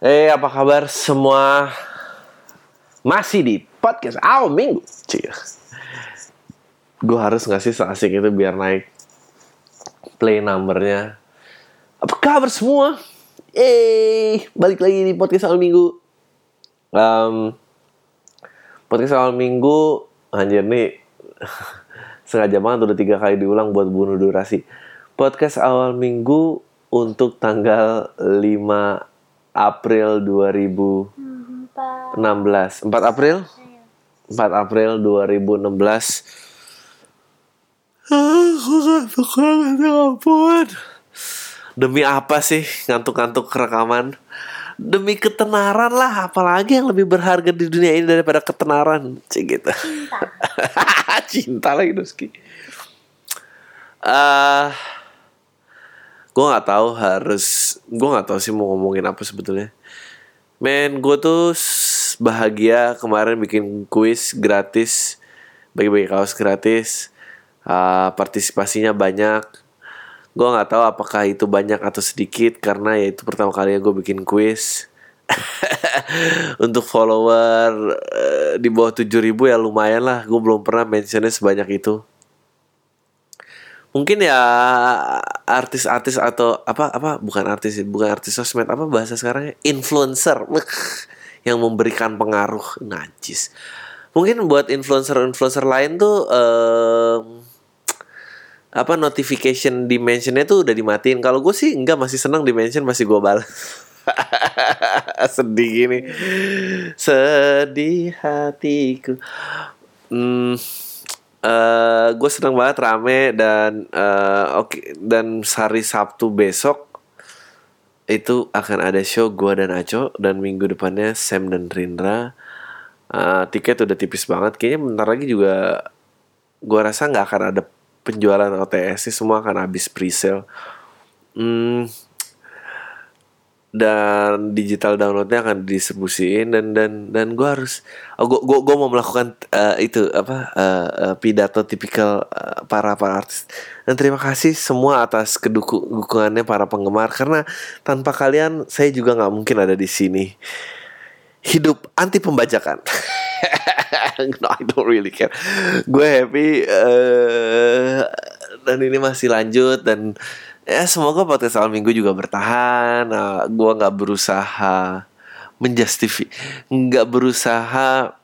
Eh, apa kabar semua? Masih di podcast awal minggu. Cie. Gue harus ngasih seasik itu biar naik play numbernya. Apa kabar semua? Eh, balik lagi di podcast awal minggu. Um, podcast awal minggu, anjir nih sengaja banget udah tiga kali diulang buat bunuh durasi. Podcast awal minggu untuk tanggal 5 April 2016. 4 April? 4 April 2016. Ya ampun. Demi apa sih ngantuk-ngantuk rekaman? Demi ketenaran lah, apalagi yang lebih berharga di dunia ini daripada ketenaran, cik gitu. Cinta. Cinta lagi Doski. Uh, gue nggak tahu harus gue nggak tahu sih mau ngomongin apa sebetulnya. Men gue tuh bahagia kemarin bikin kuis gratis bagi-bagi kaos gratis uh, partisipasinya banyak. Gue nggak tahu apakah itu banyak atau sedikit karena ya itu pertama kali gue bikin kuis. Untuk follower uh, di bawah 7000 ya lumayan lah gue belum pernah mentionnya sebanyak itu mungkin ya artis-artis atau apa apa bukan artis bukan artis sosmed apa bahasa sekarang influencer. Yang memberikan pengaruh najis. Mungkin buat influencer-influencer lain tuh um, apa notification dimensionnya tuh udah dimatiin. Kalau gue sih enggak masih senang dimension masih gue balas sedih gini. Sedih hatiku. Hmm, uh, gue seneng banget rame dan uh, oke okay, dan hari Sabtu besok itu akan ada show gue dan Aco dan minggu depannya Sam dan Rindra. Uh, tiket udah tipis banget kayaknya bentar lagi juga gue rasa nggak akan ada penjualan OTS sih semua akan habis presale. Hmm, dan digital downloadnya akan didistribusiin dan dan dan gue harus gue gue gue mau melakukan uh, itu apa uh, uh, pidato tipikal uh, para para artis. Dan terima kasih semua atas kedukungannya para penggemar karena tanpa kalian saya juga nggak mungkin ada di sini. Hidup anti pembajakan. No I don't really care. Gue happy uh, dan ini masih lanjut dan ya semoga podcast awal minggu juga bertahan. Nah, gue nggak berusaha menjustifi nggak berusaha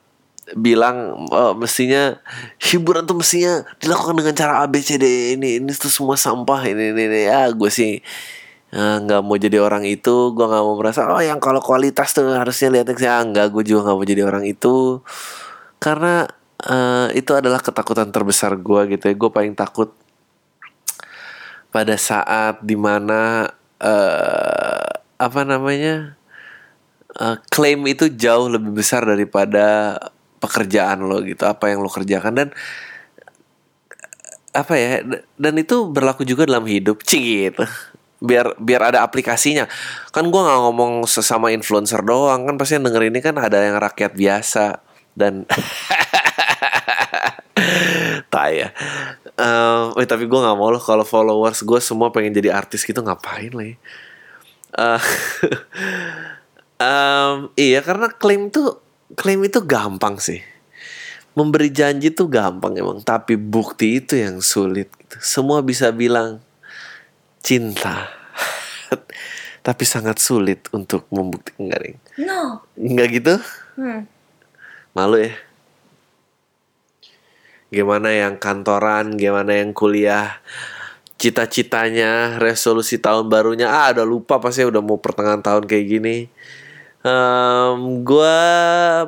bilang oh, mestinya hiburan tuh mestinya dilakukan dengan cara A B C D ini ini tuh semua sampah ini ini, ini. ya gue sih nggak uh, mau jadi orang itu. Gue nggak mau merasa oh yang kalau kualitas tuh harusnya lihat sih ah, nggak gue juga nggak mau jadi orang itu. Karena uh, itu adalah ketakutan terbesar gue gitu ya. Gue paling takut pada saat di mana uh, apa namanya uh, klaim itu jauh lebih besar daripada pekerjaan lo gitu apa yang lo kerjakan. Dan apa ya dan itu berlaku juga dalam hidup cing gitu. Biar biar ada aplikasinya. Kan gue nggak ngomong sesama influencer doang kan pasti yang denger ini kan ada yang rakyat biasa. Dan tak ya uh, eh, tapi gue nggak mau loh kalau followers gue semua pengen jadi artis gitu ngapain lah ya. Uh, um, iya karena klaim tuh klaim itu gampang sih memberi janji tuh gampang emang tapi bukti itu yang sulit gitu. semua bisa bilang cinta tapi sangat sulit untuk membuktikan enggak no enggak gitu hmm. malu ya gimana yang kantoran, gimana yang kuliah, cita-citanya, resolusi tahun barunya, ah udah lupa pasti udah mau pertengahan tahun kayak gini. Um, gue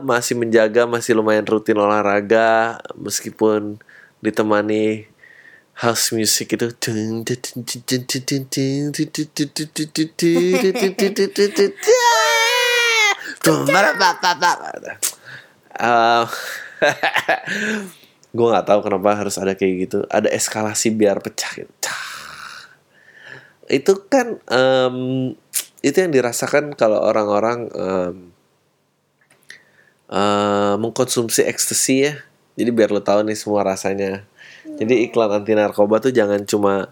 masih menjaga, masih lumayan rutin olahraga, meskipun ditemani house music itu uh, gue nggak tahu kenapa harus ada kayak gitu. Ada eskalasi biar pecah gitu. itu kan um, itu yang dirasakan kalau orang-orang um, uh, mengkonsumsi ekstasi ya. Jadi biar lo tahu nih semua rasanya. Jadi iklan anti narkoba tuh jangan cuma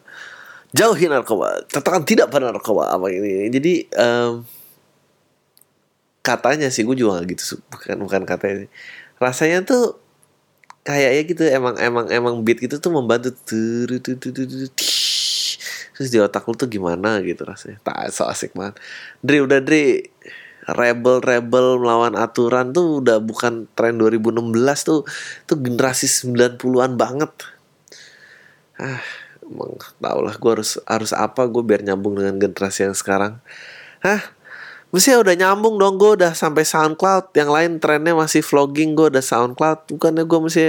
jauhi narkoba katakan tidak pada narkoba apa ini. Jadi um, katanya sih gue juga gitu bukan bukan katanya rasanya tuh kayaknya gitu emang emang emang beat gitu tuh membantu terus di otak lu tuh gimana gitu rasanya. Tak so asik banget. Dri udah Dri rebel rebel melawan aturan tuh udah bukan tren 2016 tuh. Tuh generasi 90-an banget. Ah emang tau lah gue harus harus apa gue biar nyambung dengan generasi yang sekarang. Hah mesti udah nyambung dong gue udah sampai SoundCloud. Yang lain trennya masih vlogging gue udah SoundCloud. Bukannya gue mesti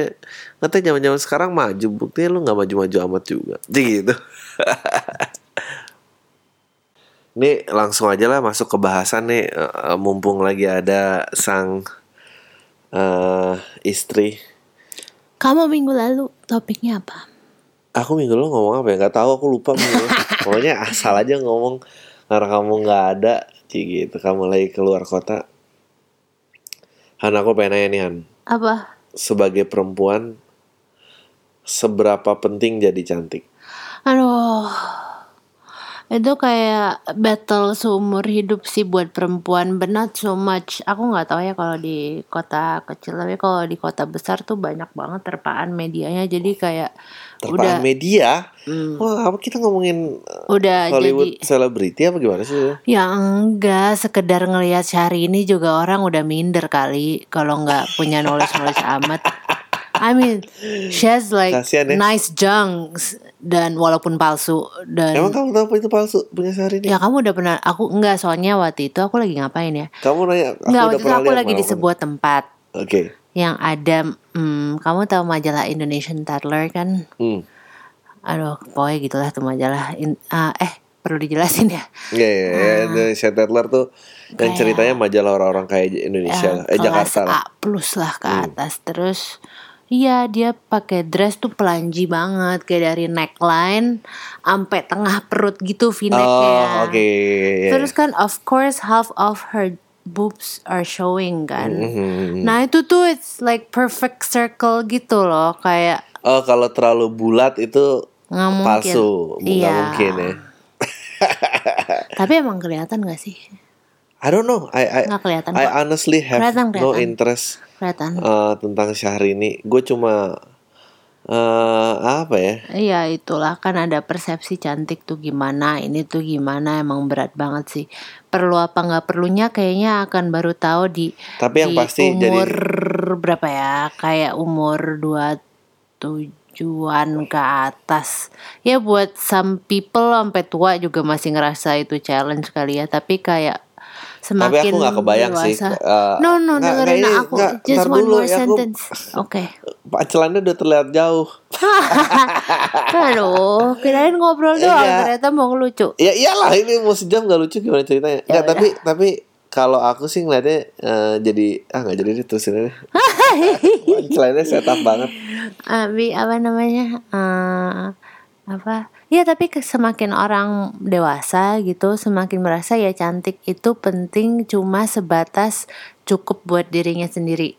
ngetanya zaman zaman sekarang maju. Buktinya lu nggak maju-maju amat juga. Jadi gitu. Ini langsung aja lah masuk ke bahasan nih. Eh, mumpung lagi ada sang eh, istri. Kamu minggu lalu topiknya apa? aku minggu lalu ngomong apa ya? Nggak tahu aku lupa pokoknya asal aja ngomong karena kamu nggak ada Ci, gitu kamu lagi keluar kota Han aku pengen nanya nih Han Apa? sebagai perempuan seberapa penting jadi cantik Aduh. Itu kayak battle seumur hidup sih buat perempuan, but not so much. Aku nggak tahu ya kalau di kota kecil, tapi kalau di kota besar tuh banyak banget terpaan medianya. Jadi kayak terpaan udah media Hmm. wah apa kita ngomongin uh, udah Hollywood jadi selebriti apa gimana sih Ya enggak, sekedar ngelihat Syahrini ini juga orang udah minder kali kalau nggak punya knowledge-knowledge amat. I mean, she has like Kasian ya. nice junks dan walaupun palsu dan emang kamu tahu apa itu palsu punya sehari ini ya kamu udah pernah aku enggak soalnya waktu itu aku lagi ngapain ya? kamu nanya aku Enggak, udah waktu itu pernah aku lagi di sebuah tempat oke yang ada hmm, kamu tahu majalah Indonesian Toddler kan? hmm. Aduh, pokoknya gitulah tuh majalah. In- ah, eh, perlu dijelasin ya? Iya, iya, iya. Indonesia Tatler tuh yang Kayak- ceritanya majalah orang-orang kayak Indonesia lah, eh Jakarta lah. A plus lah ke Hmm. atas terus Iya dia pakai dress tuh pelanji banget kayak dari neckline sampai tengah perut gitu v-necknya. Oh, oke. iya. Terus kan of course half of her boobs are showing kan. Mhm. Nah itu tuh it's like perfect circle gitu loh kayak Oh, kalau terlalu bulat itu nggak mungkin. palsu, nggak Iya. mungkin ya. Tapi emang kelihatan gak sih? I don't know. I I, Nggak kelihatan I honestly have Kelihatan, no kelihatan. interest Kelihatan. uh, tentang Syahrini. Gue cuma uh, apa ya? Iya itulah kan ada persepsi cantik tuh gimana ini tuh gimana emang berat banget sih perlu apa nggak perlunya kayaknya akan baru tahu di Tapi yang di pasti jadi- umur berapa ya kayak umur dua tujuan ke atas ya buat some people sampai tua juga masih ngerasa itu challenge kali ya tapi kayak semakin Tapi aku nggak kebayang sih, dewasa uh, no no nggak- dengerin ini, aku nggak, just one dulu more ya, aku- sentence oke Pacelannya udah terlihat jauh. Aduh, kirain ngobrol doang, Iya. ternyata mau ngelucu. Ya iyalah ini mau sejam gak lucu gimana ceritanya? Ya Nggak, tapi tapi kalau aku sih ngeliatnya eh, jadi ah nggak jadi deh terusin aja. Selainnya setup banget. Abi apa namanya? eh apa? Ya tapi semakin orang dewasa gitu, semakin merasa ya cantik itu penting cuma sebatas cukup buat dirinya sendiri.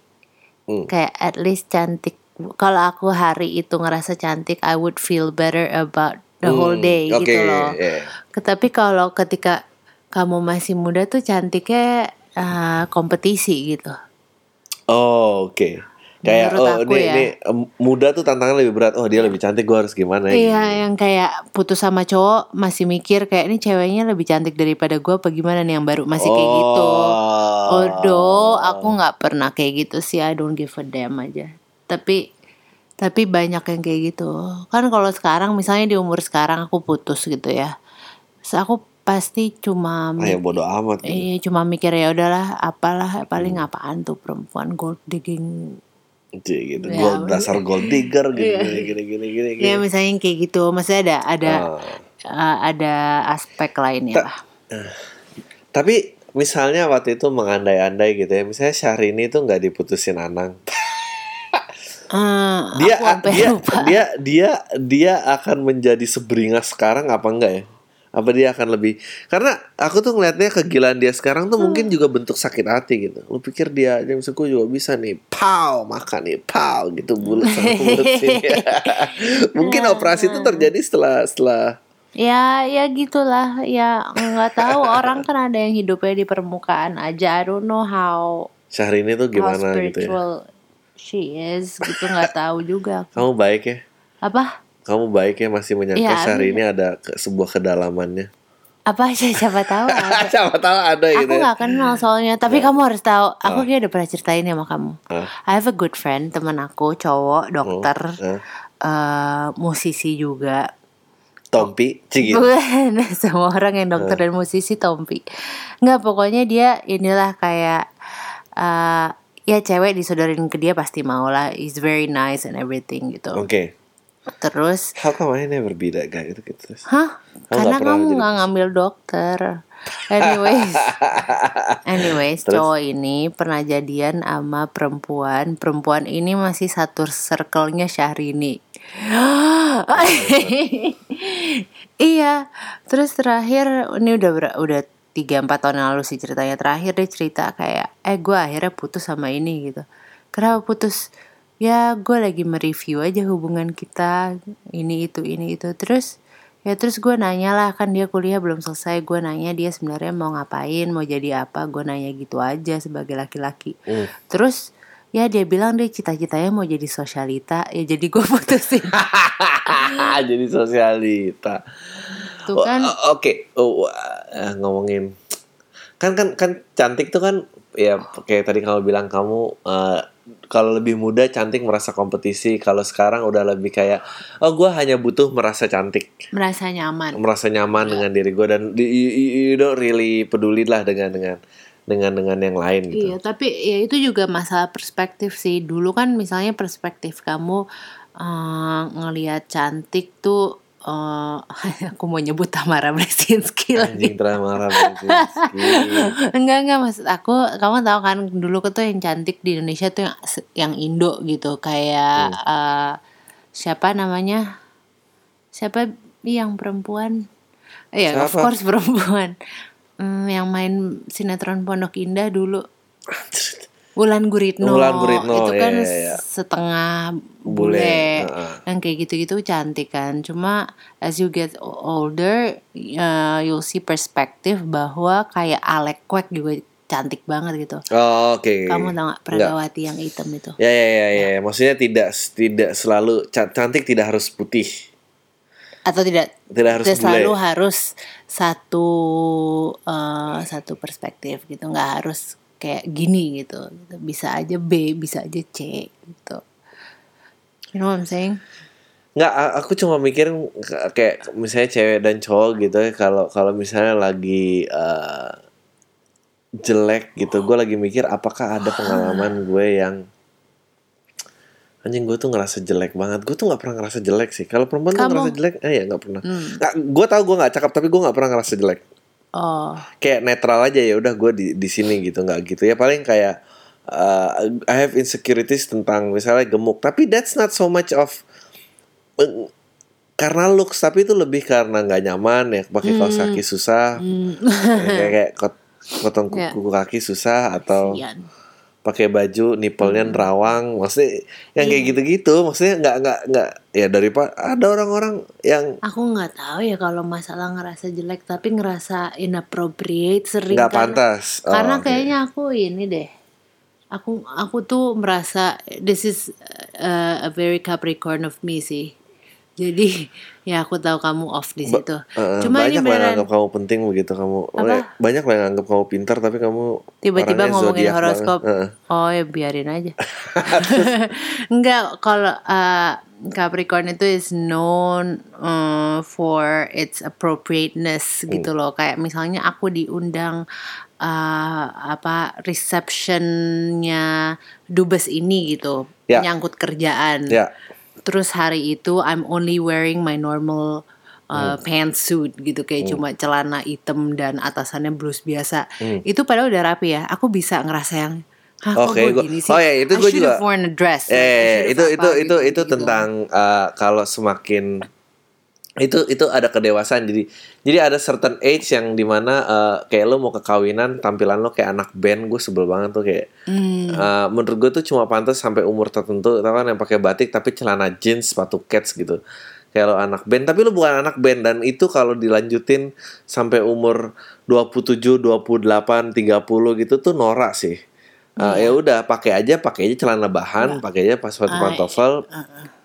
Hmm. Kayak at least cantik. Kalau aku hari itu ngerasa cantik, I would feel better about the whole Hmm, day oke, gitu loh. iya. Ke- Tapi kalau ketika kamu masih muda tuh cantiknya eh, kompetisi gitu. Oh oke. Kayak Menurut oh aku ini ya. ini muda tuh tantangan lebih berat. Oh dia lebih cantik, gue harus gimana? ya? Iya yang kayak putus sama cowok masih mikir kayak ini ceweknya lebih cantik daripada gue apa gimana nih yang baru masih kayak gitu. Oh. Odo, aku nggak pernah kayak gitu sih. I don't give a damn aja. Tapi tapi banyak yang kayak gitu. Kan kalau sekarang misalnya di umur sekarang aku putus gitu ya. Terus aku pasti cuma Ah, ya bodoh amat. gitu. Iya cuma mikir ya udahlah apalah paling apaan tuh perempuan gold digging Cie, gitu. Ya, Gold, dasar gold digger gitu Iya. gini gini gini gini. gini. ya misalnya yang kayak gitu maksudnya ada ada uh, ada aspek lainnya Ta- lah Tapi misalnya waktu itu mengandai-andai gitu ya, misalnya Syahrini itu nggak diputusin Anang, Eh, dia dia, lupa dia dia dia akan menjadi seberingas sekarang apa enggak ya? Apa dia akan lebih karena aku tuh ngelihatnya kegilaan dia sekarang tuh Hmm. mungkin juga bentuk sakit hati gitu. Lu pikir dia James Suku juga bisa nih, pow makan nih, pow gitu bulat sana bulat sini. mungkin operasi itu terjadi setelah setelah Ya, ya gitulah. Ya nggak tahu orang kan ada yang hidupnya di permukaan aja. I don't know how Syahrini tuh how gimana gitu ya she is gitu nggak tahu juga. kamu baik ya Apa? Kamu baik ya masih menyangka Iya, Syahrini ada ke, sebuah kedalamannya Apa sih siapa tahu siapa tahu ada gitu Aku ya. nggak kenal soalnya, tapi kamu harus tahu. Aku kayak udah pernah ceritain ya sama kamu. Ah. I have a good friend, teman aku, cowok, dokter, Ah. eh, musisi juga. Tompi. Bukan semua orang yang dokter dan musisi Tompi. Nggak pokoknya dia inilah kayak eh ya cewek disodorin ke dia pasti mau lah. He's very nice and everything gitu. oke Terus, how come I never be that guy itu gitu hah? Karena kamu nggak ngambil dokter. Anyways, anyways Terus? cowok ini pernah jadian sama perempuan. Perempuan ini masih satu circle-nya Syahrini. iya, terus terakhir ini udah ber- udah tiga empat tahun yang lalu sih ceritanya terakhir dia cerita kayak eh gue akhirnya putus sama ini gitu. Kenapa putus? Ya gue lagi mereview aja hubungan kita ini itu ini itu. Terus ya terus gue nanya lah kan dia kuliah belum selesai gue nanya dia sebenarnya mau ngapain mau jadi apa gue nanya gitu aja sebagai laki-laki. Hmm. terus ya dia bilang dia cita-citanya mau jadi sosialita. Ya jadi gue putusin. Jadi sosialita. Tuh kan. Oh, oke Oh, uh, ngomongin kan kan kan cantik tuh kan ya kayak tadi kamu bilang kamu uh, kalau lebih muda cantik merasa kompetisi kalau sekarang udah lebih kayak oh gue hanya butuh merasa cantik. Merasa nyaman. Merasa nyaman dengan diri gue dan di- you, you- don't really peduli lah dengan dengan dengan dengan yang lain gitu. Iya, tapi ya itu juga masalah perspektif sih. Dulu kan misalnya perspektif kamu eh, ngelihat cantik tuh eh aku mau nyebut Tamara Bresinski lagi. anjing terang marah Brzezinski. enggak enggak maksud aku kamu tahu kan dulu tuh yang cantik di Indonesia tuh yang yang Indo gitu. Kayak eh, siapa namanya? Siapa yang perempuan? Iya of Siapa? course perempuan. Hmm, yang main sinetron Pondok Indah dulu Wulan Guritno, Wulan Guritno, itu kan iya, iya, iya. setengah Bule, bule, heeh. yang kayak gitu-gitu cantik kan. Cuma as you get older, uh, you'll see perspektif bahwa kayak Alek Kwek juga cantik banget gitu. oh, oke Kamu tau gak. Pragawati yang hitam itu? Ya ya ya ya, maksudnya tidak tidak selalu ca- cantik tidak harus putih, Atau tidak? tidak harus tidak selalu harus satu uh, satu perspektif gitu, nggak harus kayak gini gitu. Bisa aja B, bisa aja C gitu. You know what I'm saying? Nggak, aku cuma mikirin k- kayak misalnya cewek dan cowok gitu ya kalau kalau misalnya lagi eh, jelek gitu, gue lagi mikir apakah ada pengalaman gue yang anjing gue tuh ngerasa jelek banget. Gue tuh nggak pernah ngerasa jelek sih. Kalau perempuan tuh Kamu? ngerasa jelek, eh ya nggak pernah. Hmm. Nggak, gue tau gue nggak cakep tapi gue nggak pernah ngerasa jelek. Oh, kayak netral aja ya udah gue di di sini gitu nggak gitu. Ya paling kayak uh, I have insecurities tentang misalnya gemuk. Tapi that's not so much of eh, karena looks tapi itu lebih karena nggak nyaman ya pakai kaos kaki susah. Ya, kayak kayak kot- potong kuku, Ya. kuku kaki susah atau. Pakai baju nipelnya nerawang maksudnya yang kayak gitu-gitu maksudnya nggak nggak nggak ya daripada ada orang-orang yang Aku nggak tahu ya kalau masalah ngerasa jelek tapi ngerasa inappropriate sering nggak pantas Oh, karena oke. kayaknya aku ini deh. Aku aku tuh merasa this is uh, a very Capricorn of me sih. Jadi ya aku tahu kamu off di situ. Heeh, Cuma banyak ini lah yang beneran anggap kamu penting begitu kamu Apa? banyak lah yang anggap kamu pintar tapi kamu tiba-tiba ngomongin horoskop. Heeh. Oh ya biarin aja. Enggak kalau uh, Capricorn itu is known uh, for its appropriateness Hmm. gitu loh. Kayak misalnya aku diundang uh, apa receptionnya dubes ini gitu, Ya. nyangkut kerjaan. ya Terus hari itu I'm only wearing my normal uh, Hmm. pantsuit gitu kayak cuma celana hitam dan atasannya blus biasa. Hmm. Itu padahal udah rapi ya. Aku bisa ngerasa yang Hah, kok Oke, gue gua- gini sih? oh ya, itu should juga- worn a dress. like, eh itu have itu apa, itu gitu, itu gitu. tentang uh, kalau semakin itu itu ada kedewasaan. Jadi jadi ada certain age yang di mana uh, kayak lo mau ke kawinan tampilan lo kayak anak band gue sebel banget tuh kayak Hmm. uh, menurut gue tuh cuma pantas sampai umur tertentu tau kan yang pakai batik tapi celana jeans sepatu cats gitu. Kayak lo anak band tapi lo bukan anak band. Dan itu kalau dilanjutin sampai umur 27 28 30 gitu tuh norak sih. Uh, ya udah pakai aja pakai aja celana bahan pakai aja pas Ah, pantofel.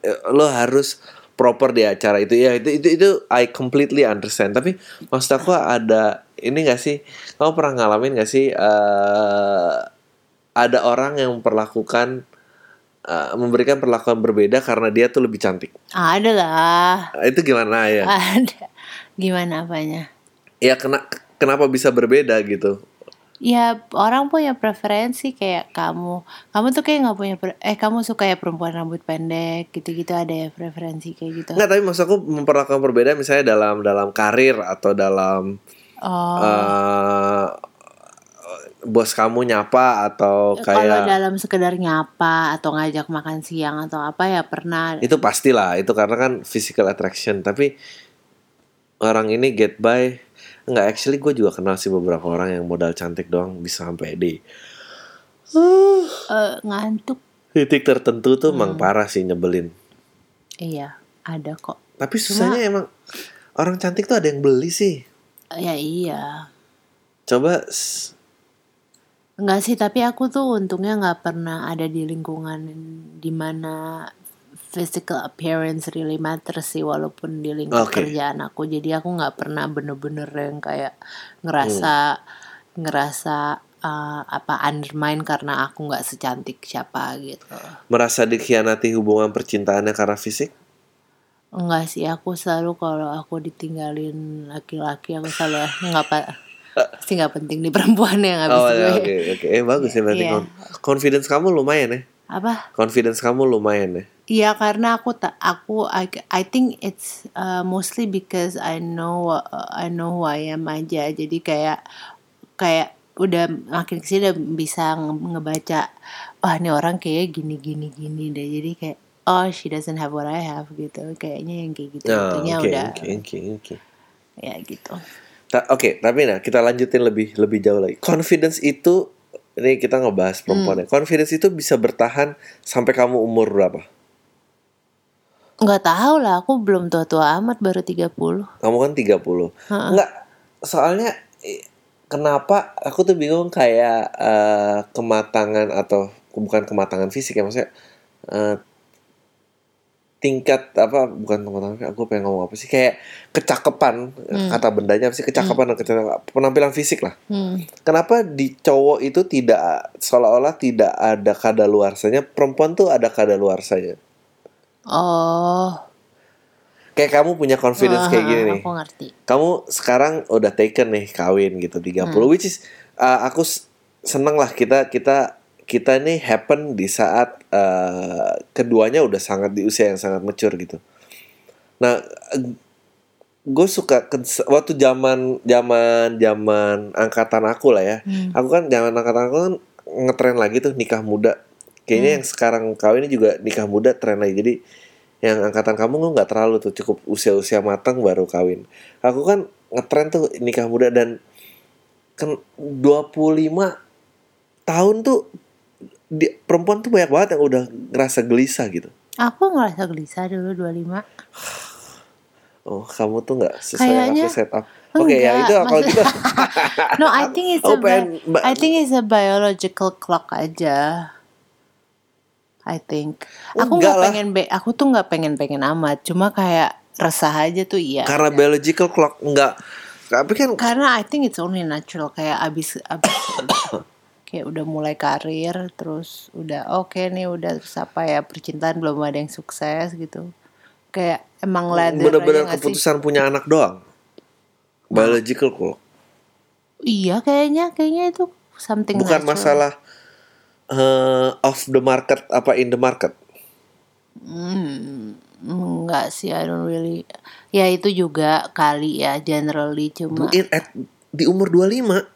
Eh, lo harus proper di acara itu ya itu itu itu I completely understand tapi maksud aku ada ini gak sih kamu pernah ngalamin gak sih eh ada orang yang memperlakukan eh, memberikan perlakuan berbeda karena dia tuh lebih cantik Ada lah. itu gimana ya Ada. Gimana apanya? ya kena kenapa bisa berbeda gitu Ya orang punya preferensi kayak kamu. Kamu tuh kayak nggak punya eh kamu suka ya perempuan rambut pendek gitu-gitu ada ya preferensi kayak gitu. Enggak tapi maksud aku memperlakukan berbeda misalnya dalam dalam karir atau dalam Oh. eh bos kamu nyapa atau Kalau kayak dalam sekedar nyapa atau ngajak makan siang atau apa ya pernah. itu pastilah itu karena kan physical attraction tapi orang ini get by nggak actually gue juga kenal sih beberapa orang yang modal cantik doang bisa sampai di Eh, ngantuk. titik tertentu tuh Hmm. emang parah sih nyebelin Iya, ada kok. tapi susahnya emang orang cantik tuh ada yang beli sih Ya iya. coba Enggak sih, tapi aku tuh untungnya nggak pernah ada di lingkungan di mana physical appearance really matters sih walaupun di lingkup Oke. kerjaan aku. Jadi aku nggak pernah bener-bener yang kayak ngerasa ngerasa uh, apa undermine karena aku nggak secantik siapa gitu. merasa dikhianati hubungan percintaannya karena fisik Enggak sih, aku selalu kalau aku ditinggalin laki-laki aku selalu nggak pak sih nggak penting di perempuan yang habis Oh gue. ya, oke oke eh bagus ya berarti kon- confidence kamu lumayan ya Apa? confidence kamu lumayan ya? Iya karena aku tak aku I, I think it's uh, mostly because I know uh, I know who I am aja. Jadi kayak kayak udah makin ke sini udah bisa nge- ngebaca wah ini orang kayak gini gini gini deh. Jadi kayak oh she doesn't have what I have gitu. Kayaknya yang kayak gitu Nah, itunya oke udah oke oke oke. Ya gitu. Ta- Oke, tapi nah kita lanjutin lebih lebih jauh lagi. Confidence itu ini kita ngebahas perempuan ya. Confidence itu bisa bertahan sampai kamu umur berapa? nggak tahu lah aku belum tua tua amat baru 30 Kamu kan 30. Enggak, soalnya eh, kenapa aku tuh bingung kayak eh, kematangan atau bukan kematangan fisik ya maksudnya eh, tingkat apa bukan kematangan aku pengen ngomong apa sih kayak kecakapan kata bendanya apa sih kecakapan dan kecakapan penampilan fisik lah hmm. Kenapa di cowok itu tidak seolah-olah tidak ada kadaluarsanya, perempuan tuh ada kadaluarsanya. oh Kayak kamu punya confidence kayak gini nih. aku ngerti Kamu sekarang udah taken nih kawin gitu 30 which is uh, aku seneng lah kita kita kita nih happen di saat uh, keduanya udah sangat di usia yang sangat mature gitu. Nah, gue suka waktu zaman zaman zaman angkatan aku lah ya. Aku kan zaman angkatan aku kan ngetren lagi tuh nikah muda. Kayaknya yang sekarang kawin ini juga nikah muda tren lagi. Jadi yang angkatan kamu nggak terlalu tuh cukup usia-usia matang baru kawin. Aku kan ngetren tuh nikah muda dan kan 25 tahun tuh di, perempuan tuh banyak banget yang udah ngerasa gelisah gitu. Aku ngerasa gelisah dulu 25 Oh, kamu tuh nggak sesuai Kayaknya aku set up. Oke ya enggak, itu kalau gitu. No, I think it's Aku a pengen I think it's a biological clock aja. I think. Aku Enggak nggak lah. pengen be- aku tuh nggak pengen-pengen amat. Cuma kayak resah aja tuh iya. karena biological clock nggak. Tapi kan Karena I think it's only natural kayak abis abis kayak udah mulai karir terus udah oke nih udah terus apa ya percintaan belum ada yang sukses gitu. Kayak emang ladder aja bener-bener nggak sih? keputusan punya anak doang. Biological clock. Iya kayaknya kayaknya itu something Bukan natural. masalah eh, off the market apa in the market. Hmm, enggak sih, I don't really. Ya itu juga kali ya, generally cuma. At, di umur 25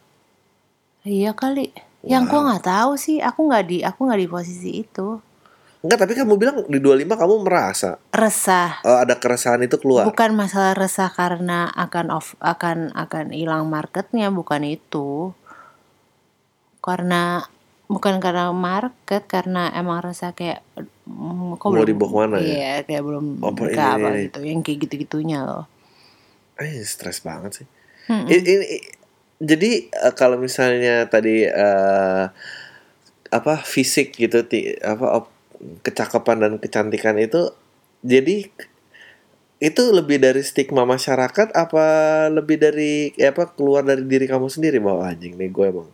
Iya kali. Yang gua nggak tahu sih, aku nggak di, aku nggak di posisi itu. Enggak, tapi kamu bilang di 25 kamu merasa Resah. eh, ada keresahan itu keluar. Bukan masalah resah karena akan off, akan akan hilang marketnya, bukan itu. Karena bukan karena market karena emang rasa kayak mm, kok Mau belum dibawa ke mana ya? iya kayak belum Oh, per- nikah ini, apa ini. gitu yang kayak gitu gitunya loh Eh, stres banget sih. I- ini, i- jadi eh, kalau misalnya tadi eh, apa fisik gitu, ti- apa op- kecakapan dan kecantikan itu, jadi itu lebih dari stigma masyarakat apa lebih dari ya apa keluar dari diri kamu sendiri bahwa anjing nih gue emang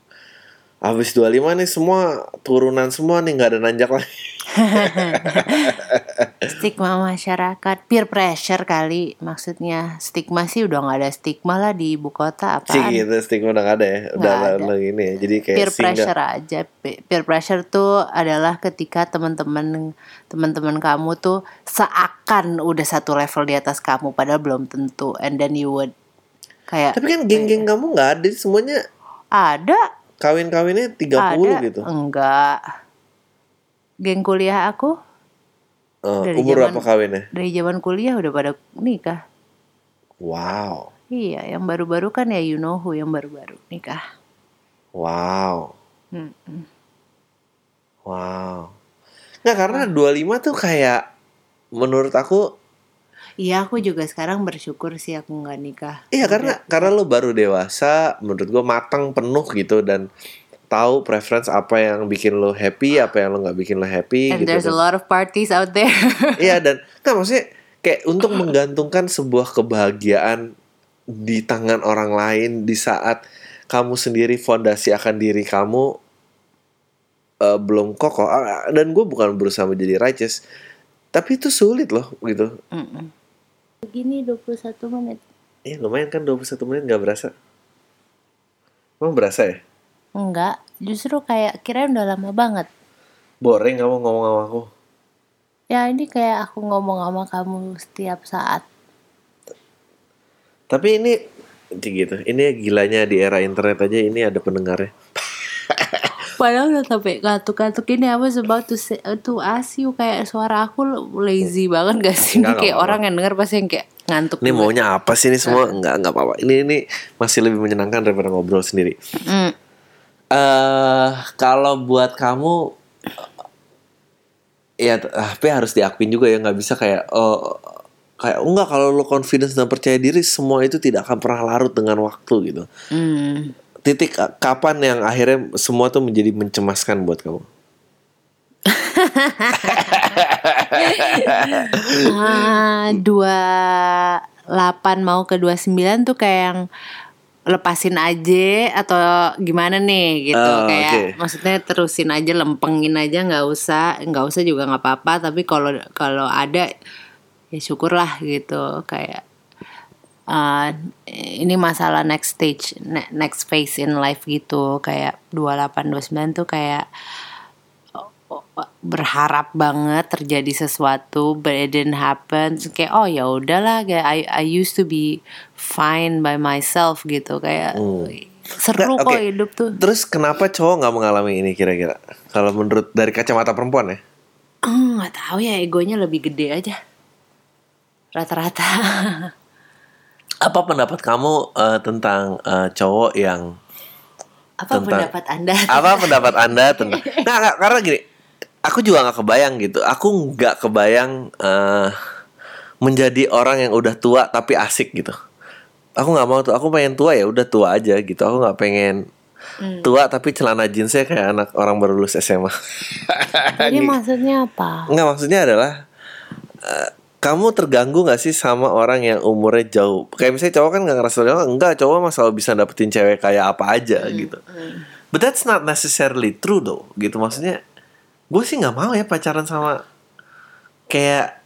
habis 25 nih semua turunan semua nih nggak ada nanjak lagi. Stigma masyarakat peer pressure kali. Maksudnya stigma sih udah nggak ada stigma lah di ibu kota sih apaan gitu stigma udah nggak ada ya. Udah Nggak ada. lagi ini ya. Jadi kayak peer single. pressure aja. Pe- peer pressure tuh adalah ketika teman-teman teman-teman kamu tuh seakan udah satu level di atas kamu padahal belum tentu. And then you would kayak tapi kan geng-geng kamu nggak ada semuanya ada kawin-kawinnya 30 ada? gitu? Enggak. Geng kuliah aku? Dari umur zaman- apa kawinnya? dari zaman kuliah udah pada nikah. Wow. Iya yang baru-baru kan ya you know who yang baru-baru nikah. Wow. Mm-mm. wow. Nggak karena 25 tuh kayak menurut aku iya aku juga sekarang bersyukur sih aku nggak nikah. Iya karena karena lo baru dewasa menurut gua matang penuh gitu dan tahu preference apa yang bikin lo happy apa yang lo nggak bikin lo happy and gitu there's a dan- lot of parties out there. Iya dan nggak maksudnya kayak untuk menggantungkan sebuah kebahagiaan di tangan orang lain di saat kamu sendiri fondasi akan diri kamu eh, belum kokoh Ah, dan gue bukan berusaha menjadi righteous tapi itu sulit loh gitu. Mm-mm. Begini 21 menit. eh lumayan kan 21 menit nggak berasa emang berasa ya Enggak, justru kayak kirain udah lama banget. boring kamu ngomong sama aku Ya ini kayak aku ngomong sama kamu setiap saat. tapi ini gitu ini gilanya di era internet aja ini ada pendengarnya Padahal udah sampai katuk-katuk ini apa sebab tuh tuh asu kayak suara aku lazy banget gak sih? Ini Enggak, kayak enggak orang yang denger pasti yang kayak ngantuk. Ini juga. maunya apa sih ini semua? Enggak, enggak apa-apa. Ini ini masih lebih menyenangkan daripada ngobrol sendiri. Mm. Eh, kalau buat kamu ya tapi harus diakuin juga ya nggak bisa kayak oh kayak enggak kalau lo confidence dan percaya diri semua itu tidak akan pernah larut dengan waktu gitu. Hmm. Titik eh, kapan yang akhirnya semua tuh menjadi mencemaskan buat kamu? Ah, dua delapan mau ke 29 tuh kayak yang lepasin aja atau gimana nih gitu Oh, kayak oke. maksudnya terusin aja lempengin aja nggak usah nggak usah juga nggak apa-apa tapi kalau kalau ada ya syukurlah gitu kayak uh, ini masalah next stage ne- next phase in life gitu. Kayak 28 29 tuh kayak berharap banget terjadi sesuatu but it didn't happen. Kayak oh ya udahlah kayak I I used to be fine by myself gitu. Kayak seru Nggak, kok hidup tuh. Terus kenapa cowok nggak mengalami ini kira-kira? Kalau menurut dari kacamata perempuan ya? Hmm, nggak tahu ya egonya lebih gede aja. Rata-rata Apa pendapat kamu eh, tentang eh, cowok yang apa Tentang- pendapat anda? Apa pendapat anda tentang nggak, karena gini aku juga nggak kebayang gitu. Aku nggak kebayang eh, menjadi orang yang udah tua tapi asik gitu. Aku nggak mau tuh aku pengen tua ya udah tua aja gitu. Aku nggak pengen tua tapi celana jeansnya kayak anak orang baru lulus SMA jadi maksudnya apa? Nggak maksudnya adalah kamu terganggu nggak sih sama orang yang umurnya jauh? Kayak misalnya cowok kan nggak ngerasa "Oh, enggak cowok mah selalu bisa dapetin cewek kayak apa aja gitu. but that's not necessarily true though gitu. Maksudnya gue sih nggak mau ya pacaran sama kayak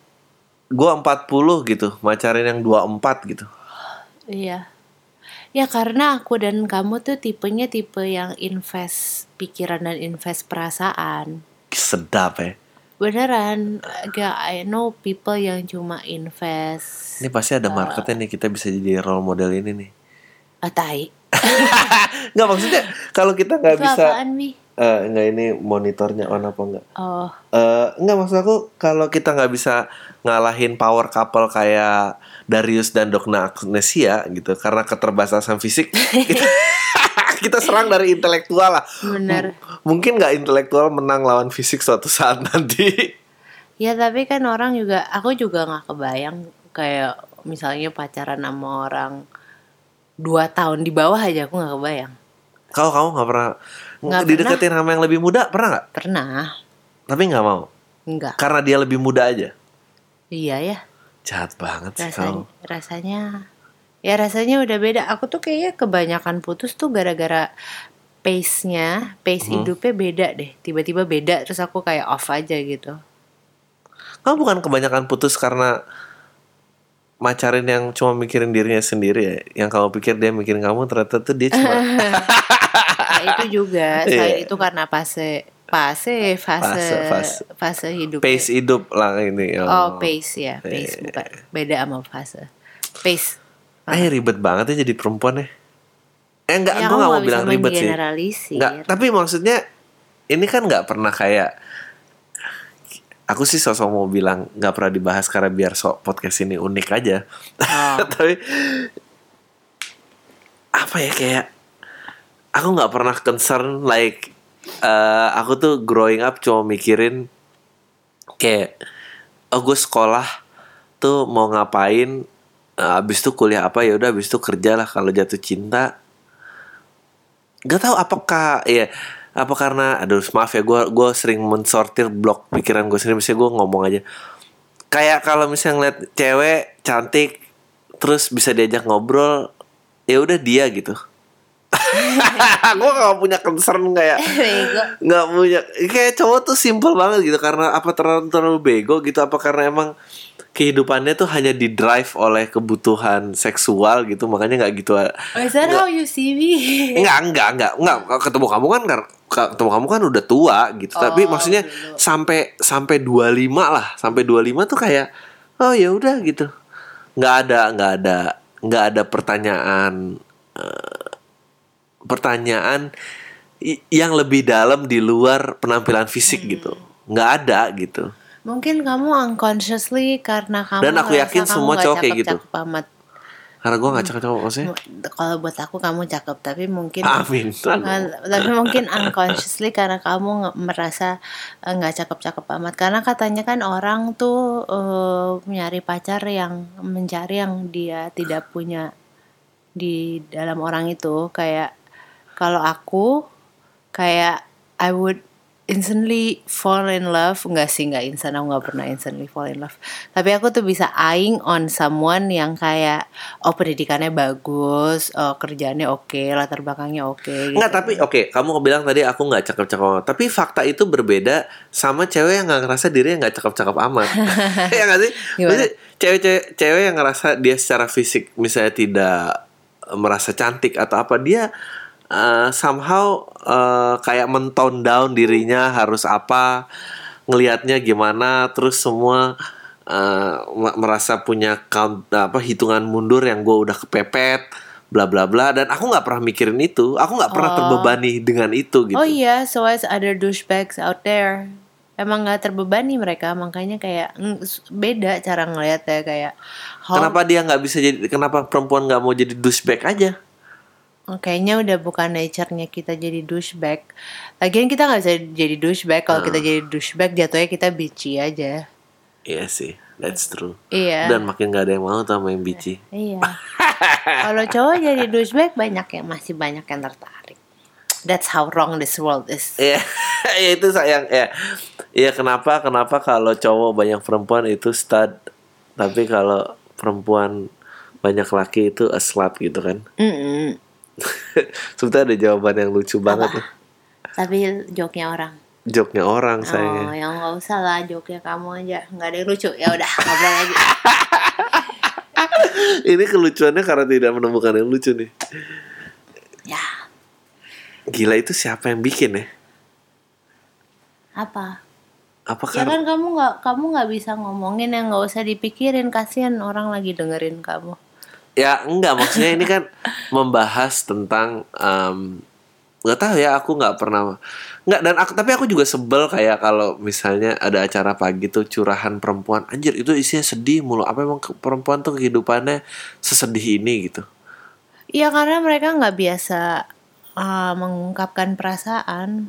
gue 40 gitu pacaran yang 24 gitu. Iya. Ya karena aku dan kamu tuh tipenya tipe yang invest pikiran dan invest perasaan. sedap ya Beneran, gak I know people yang cuma invest ini pasti ada marketnya nih kita bisa jadi role model ini nih ah, tai. nggak maksudnya kalau kita nggak bisa apaan, Mi? eh nggak ini monitornya on apa enggak Oh, Eh enggak maksud aku kalau kita nggak bisa ngalahin power couple kayak Darius dan Dogna Agnesia gitu karena keterbatasan fisik kita, kita serang dari intelektual lah. Bener. M- mungkin nggak intelektual menang lawan fisik suatu saat nanti. Ya tapi kan orang juga, aku juga nggak kebayang kayak misalnya pacaran sama orang dua tahun di bawah aja aku nggak kebayang. Kalau kamu nggak pernah Nggak dideketin sama yang lebih muda, pernah nggak? Pernah? Tapi nggak mau, Enggak. karena dia lebih muda aja. Iya ya. Jahat banget sih rasanya kamu. rasanya ya rasanya udah beda aku tuh kayaknya kebanyakan putus tuh gara-gara pace-nya pace Hmm. hidupnya beda deh tiba-tiba beda terus aku kayak off aja gitu Kamu bukan kebanyakan putus karena macarin yang cuma mikirin dirinya sendiri ya. Yang kamu pikir dia mikirin kamu ternyata tuh dia cuma nah, itu juga selain Iya. itu karena fase fase fase Fase, fase. hidup pace hidup lah ini. oh pace ya pace Iya. bukan beda sama fase pace Eh ribet banget ya jadi perempuan ya. Eh enggak, ya gue aku gak mau bilang ribet sih. Enggak, tapi maksudnya ini kan nggak pernah kayak aku sih sosok mau bilang nggak pernah dibahas karena biar sok podcast ini unik aja. Oh. tapi apa ya kayak aku nggak pernah concern like eh, aku tuh growing up cuma mikirin kayak oh gue sekolah tuh mau ngapain abis itu kuliah apa? Ya udah abis itu kerja lah. Kalau jatuh cinta Gak tahu apakah ya apa karena aduh maaf ya gue gue sering mensortir blok pikiran gue sendiri. Misalnya gue ngomong aja. Kayak kalau misalnya ngeliat cewek cantik terus bisa diajak ngobrol ya udah dia gitu gue gak punya concern kayak nggak punya kayak cowok tuh simple banget gitu karena apa terlalu terlalu bego gitu apa karena emang kehidupannya tuh hanya di drive oleh kebutuhan seksual gitu makanya nggak gitu Oh, is that how you see me? Enggak, enggak, enggak, enggak. Ketemu kamu kan ketemu kamu kan udah tua gitu. Tapi Oh, maksudnya dulu. sampai sampai 25 lah. Sampai 25 tuh kayak oh ya udah gitu. Enggak ada enggak ada enggak ada pertanyaan eh, pertanyaan yang lebih dalam di luar penampilan fisik Hmm. gitu. Enggak ada gitu. Mungkin kamu unconsciously karena kamu Dan aku yakin semua nggak cowok kayak gitu. amat. Karena gue gak cakep-cakep maksudnya. Kalau buat aku kamu cakep, tapi mungkin Amin. Kan- tapi mungkin unconsciously karena kamu merasa eh, nggak cakep-cakep amat karena katanya kan orang tuh eh, nyari pacar yang mencari yang dia tidak punya di dalam orang itu kayak kalau aku kayak I would instantly fall in love. Nggak sih nggak instan. Aku nggak pernah instantly fall in love. Tapi aku tuh bisa eyeing on someone yang kayak oh pendidikannya bagus oh kerjaannya oke latar belakangnya oke gitu. Enggak tapi oke kamu bilang tadi aku nggak cakep-cakep amat. Tapi fakta itu berbeda sama cewek yang nggak ngerasa dirinya nggak cakep-cakep amat. Ya nggak sih? Cewek-cewek cewek yang ngerasa dia secara fisik misalnya tidak merasa cantik atau apa Dia eh, somehow eh, kayak mentone down dirinya harus apa Ngelihatnya gimana Terus semua eh, me- merasa punya count apa hitungan mundur yang gue udah kepepet bla bla bla dan aku nggak pernah mikirin itu aku nggak pernah Oh. terbebani dengan itu gitu Oh iya, so as other douchebags out there. Emang nggak terbebani mereka, makanya kayak mm, beda cara ngeliatnya kayak. how- kenapa dia nggak bisa jadi kenapa perempuan nggak mau jadi douchebag aja Kayaknya udah bukan nature-nya kita jadi douchebag. Lagian kita nggak bisa jadi douchebag. Kalau Ah. kita jadi douchebag, jatuhnya kita bitchy aja. iya sih that's true Iya. dan makin gak ada yang mau sama yang bici Iya. Kalau cowok jadi douchebag banyak yang masih banyak yang tertarik. That's how wrong this world is. Iya, ya itu sayang ya. Iya kenapa kenapa kalau cowok banyak perempuan itu stud, tapi kalau perempuan banyak laki itu a slut gitu kan? Mm-mm. Sebetulnya ada jawaban yang lucu banget tuh. Tapi joknya orang. Joknya orang Oh, sayangnya. yang nggak usah lah joknya kamu aja. Nggak ada yang lucu. Ya udah ngobrol lagi. Ini kelucuannya karena tidak menemukan yang lucu nih. ya Gila itu siapa yang bikin ya? apa? Apa Ya kan kamu nggak kamu nggak bisa ngomongin yang nggak usah dipikirin. Kasihan orang lagi dengerin kamu. Ya enggak maksudnya ini kan membahas tentang em, nggak tahu ya aku nggak pernah nggak dan aku tapi aku juga sebel kayak kalau misalnya ada acara pagi tuh curahan perempuan anjir itu isinya sedih mulu apa emang perempuan tuh kehidupannya sesedih ini gitu Iya karena mereka nggak biasa uh, mengungkapkan perasaan.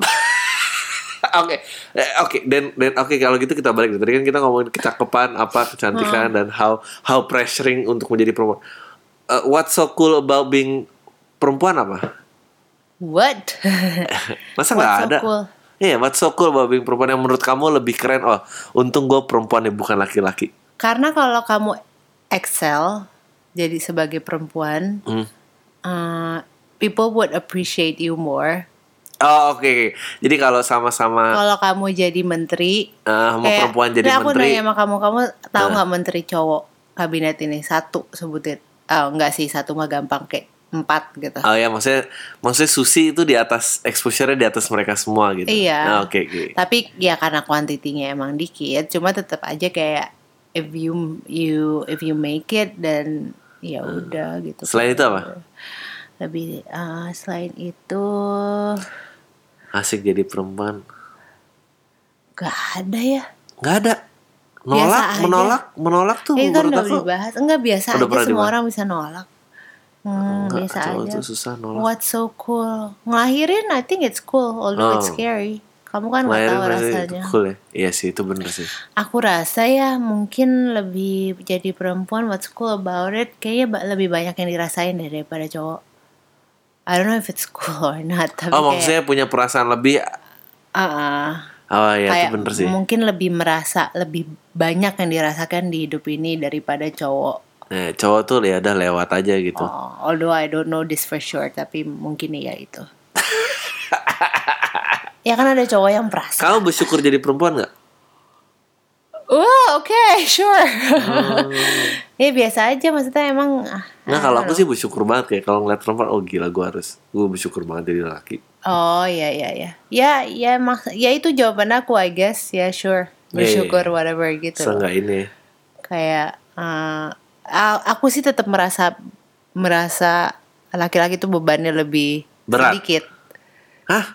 Oke, Eh, oke, dan dan oke kalau gitu kita balik. Tadi kan kita ngomongin kecakapan, apa kecantikan dan how how pressuring untuk menjadi perempuan. Uh, what's so cool about being perempuan apa? What? Masa What's nggak so ada? cool? Iya, what's so cool about being perempuan yang menurut kamu lebih keren? Oh, untung gue perempuan ya bukan laki-laki. Karena kalau kamu excel jadi sebagai perempuan, Hmm. uh, people would appreciate you more. Oh oke, jadi kalau sama-sama Kalau kamu jadi menteri, uh, sama kayak, perempuan jadi "Ini aku menteri, nanya sama kamu, kamu tahu nggak menteri cowok kabinet ini satu sebutin? Oh enggak sih satu mah gampang kayak empat gitu. Oh ya maksudnya maksudnya Susi itu di atas exposure-nya di atas mereka semua gitu. Iya. Ah, Oke oke. Tapi ya karena kuantitinya emang dikit, cuma tetap aja kayak if you you if you make it dan ya udah gitu. Selain itu apa? Lebih ah, selain itu Asik jadi perempuan. gak ada ya. Nggak ada. Nolak, Biasa aja. menolak, menolak tuh Itu kan udah aku. dibahas. Enggak biasa Udah aja semua dibahas. orang bisa nolak. Hmm, Nggak, biasa cowok aja. tuh susah nolak. What's so cool? Ngelahirin I think it's cool, although it's Oh. scary. Kamu kan nggak tahu itu rasanya. cool ya. Iya sih itu bener sih. Aku rasa ya mungkin lebih jadi perempuan what's cool about it kayaknya lebih banyak yang dirasain deh daripada cowok. I don't know if it's cool or not tapi Oh kayak maksudnya punya perasaan lebih. ah, ah. Oh ya kayak itu bener sih. mungkin lebih merasa lebih banyak yang dirasakan di hidup ini daripada cowok. Nah, cowok tuh ya udah lewat aja gitu. Oh, although I don't know this for sure tapi mungkin ya itu. ya kan ada cowok yang perasa. Kamu bersyukur jadi perempuan nggak? Oh, oke, sure. Oh. ya biasa aja maksudnya emang ah, Nah kalau aku sih bersyukur banget kayak kalau ngeliat perempuan, oh gila gue harus, gue bersyukur banget jadi laki. Oh ya ya ya ya ya mak ya itu jawaban aku I guess ya sure Iya, bersyukur iya. whatever gitu. Seenggak ini. kayak a- aku sih tetap merasa merasa laki-laki itu bebannya lebih Berat. sedikit Hah?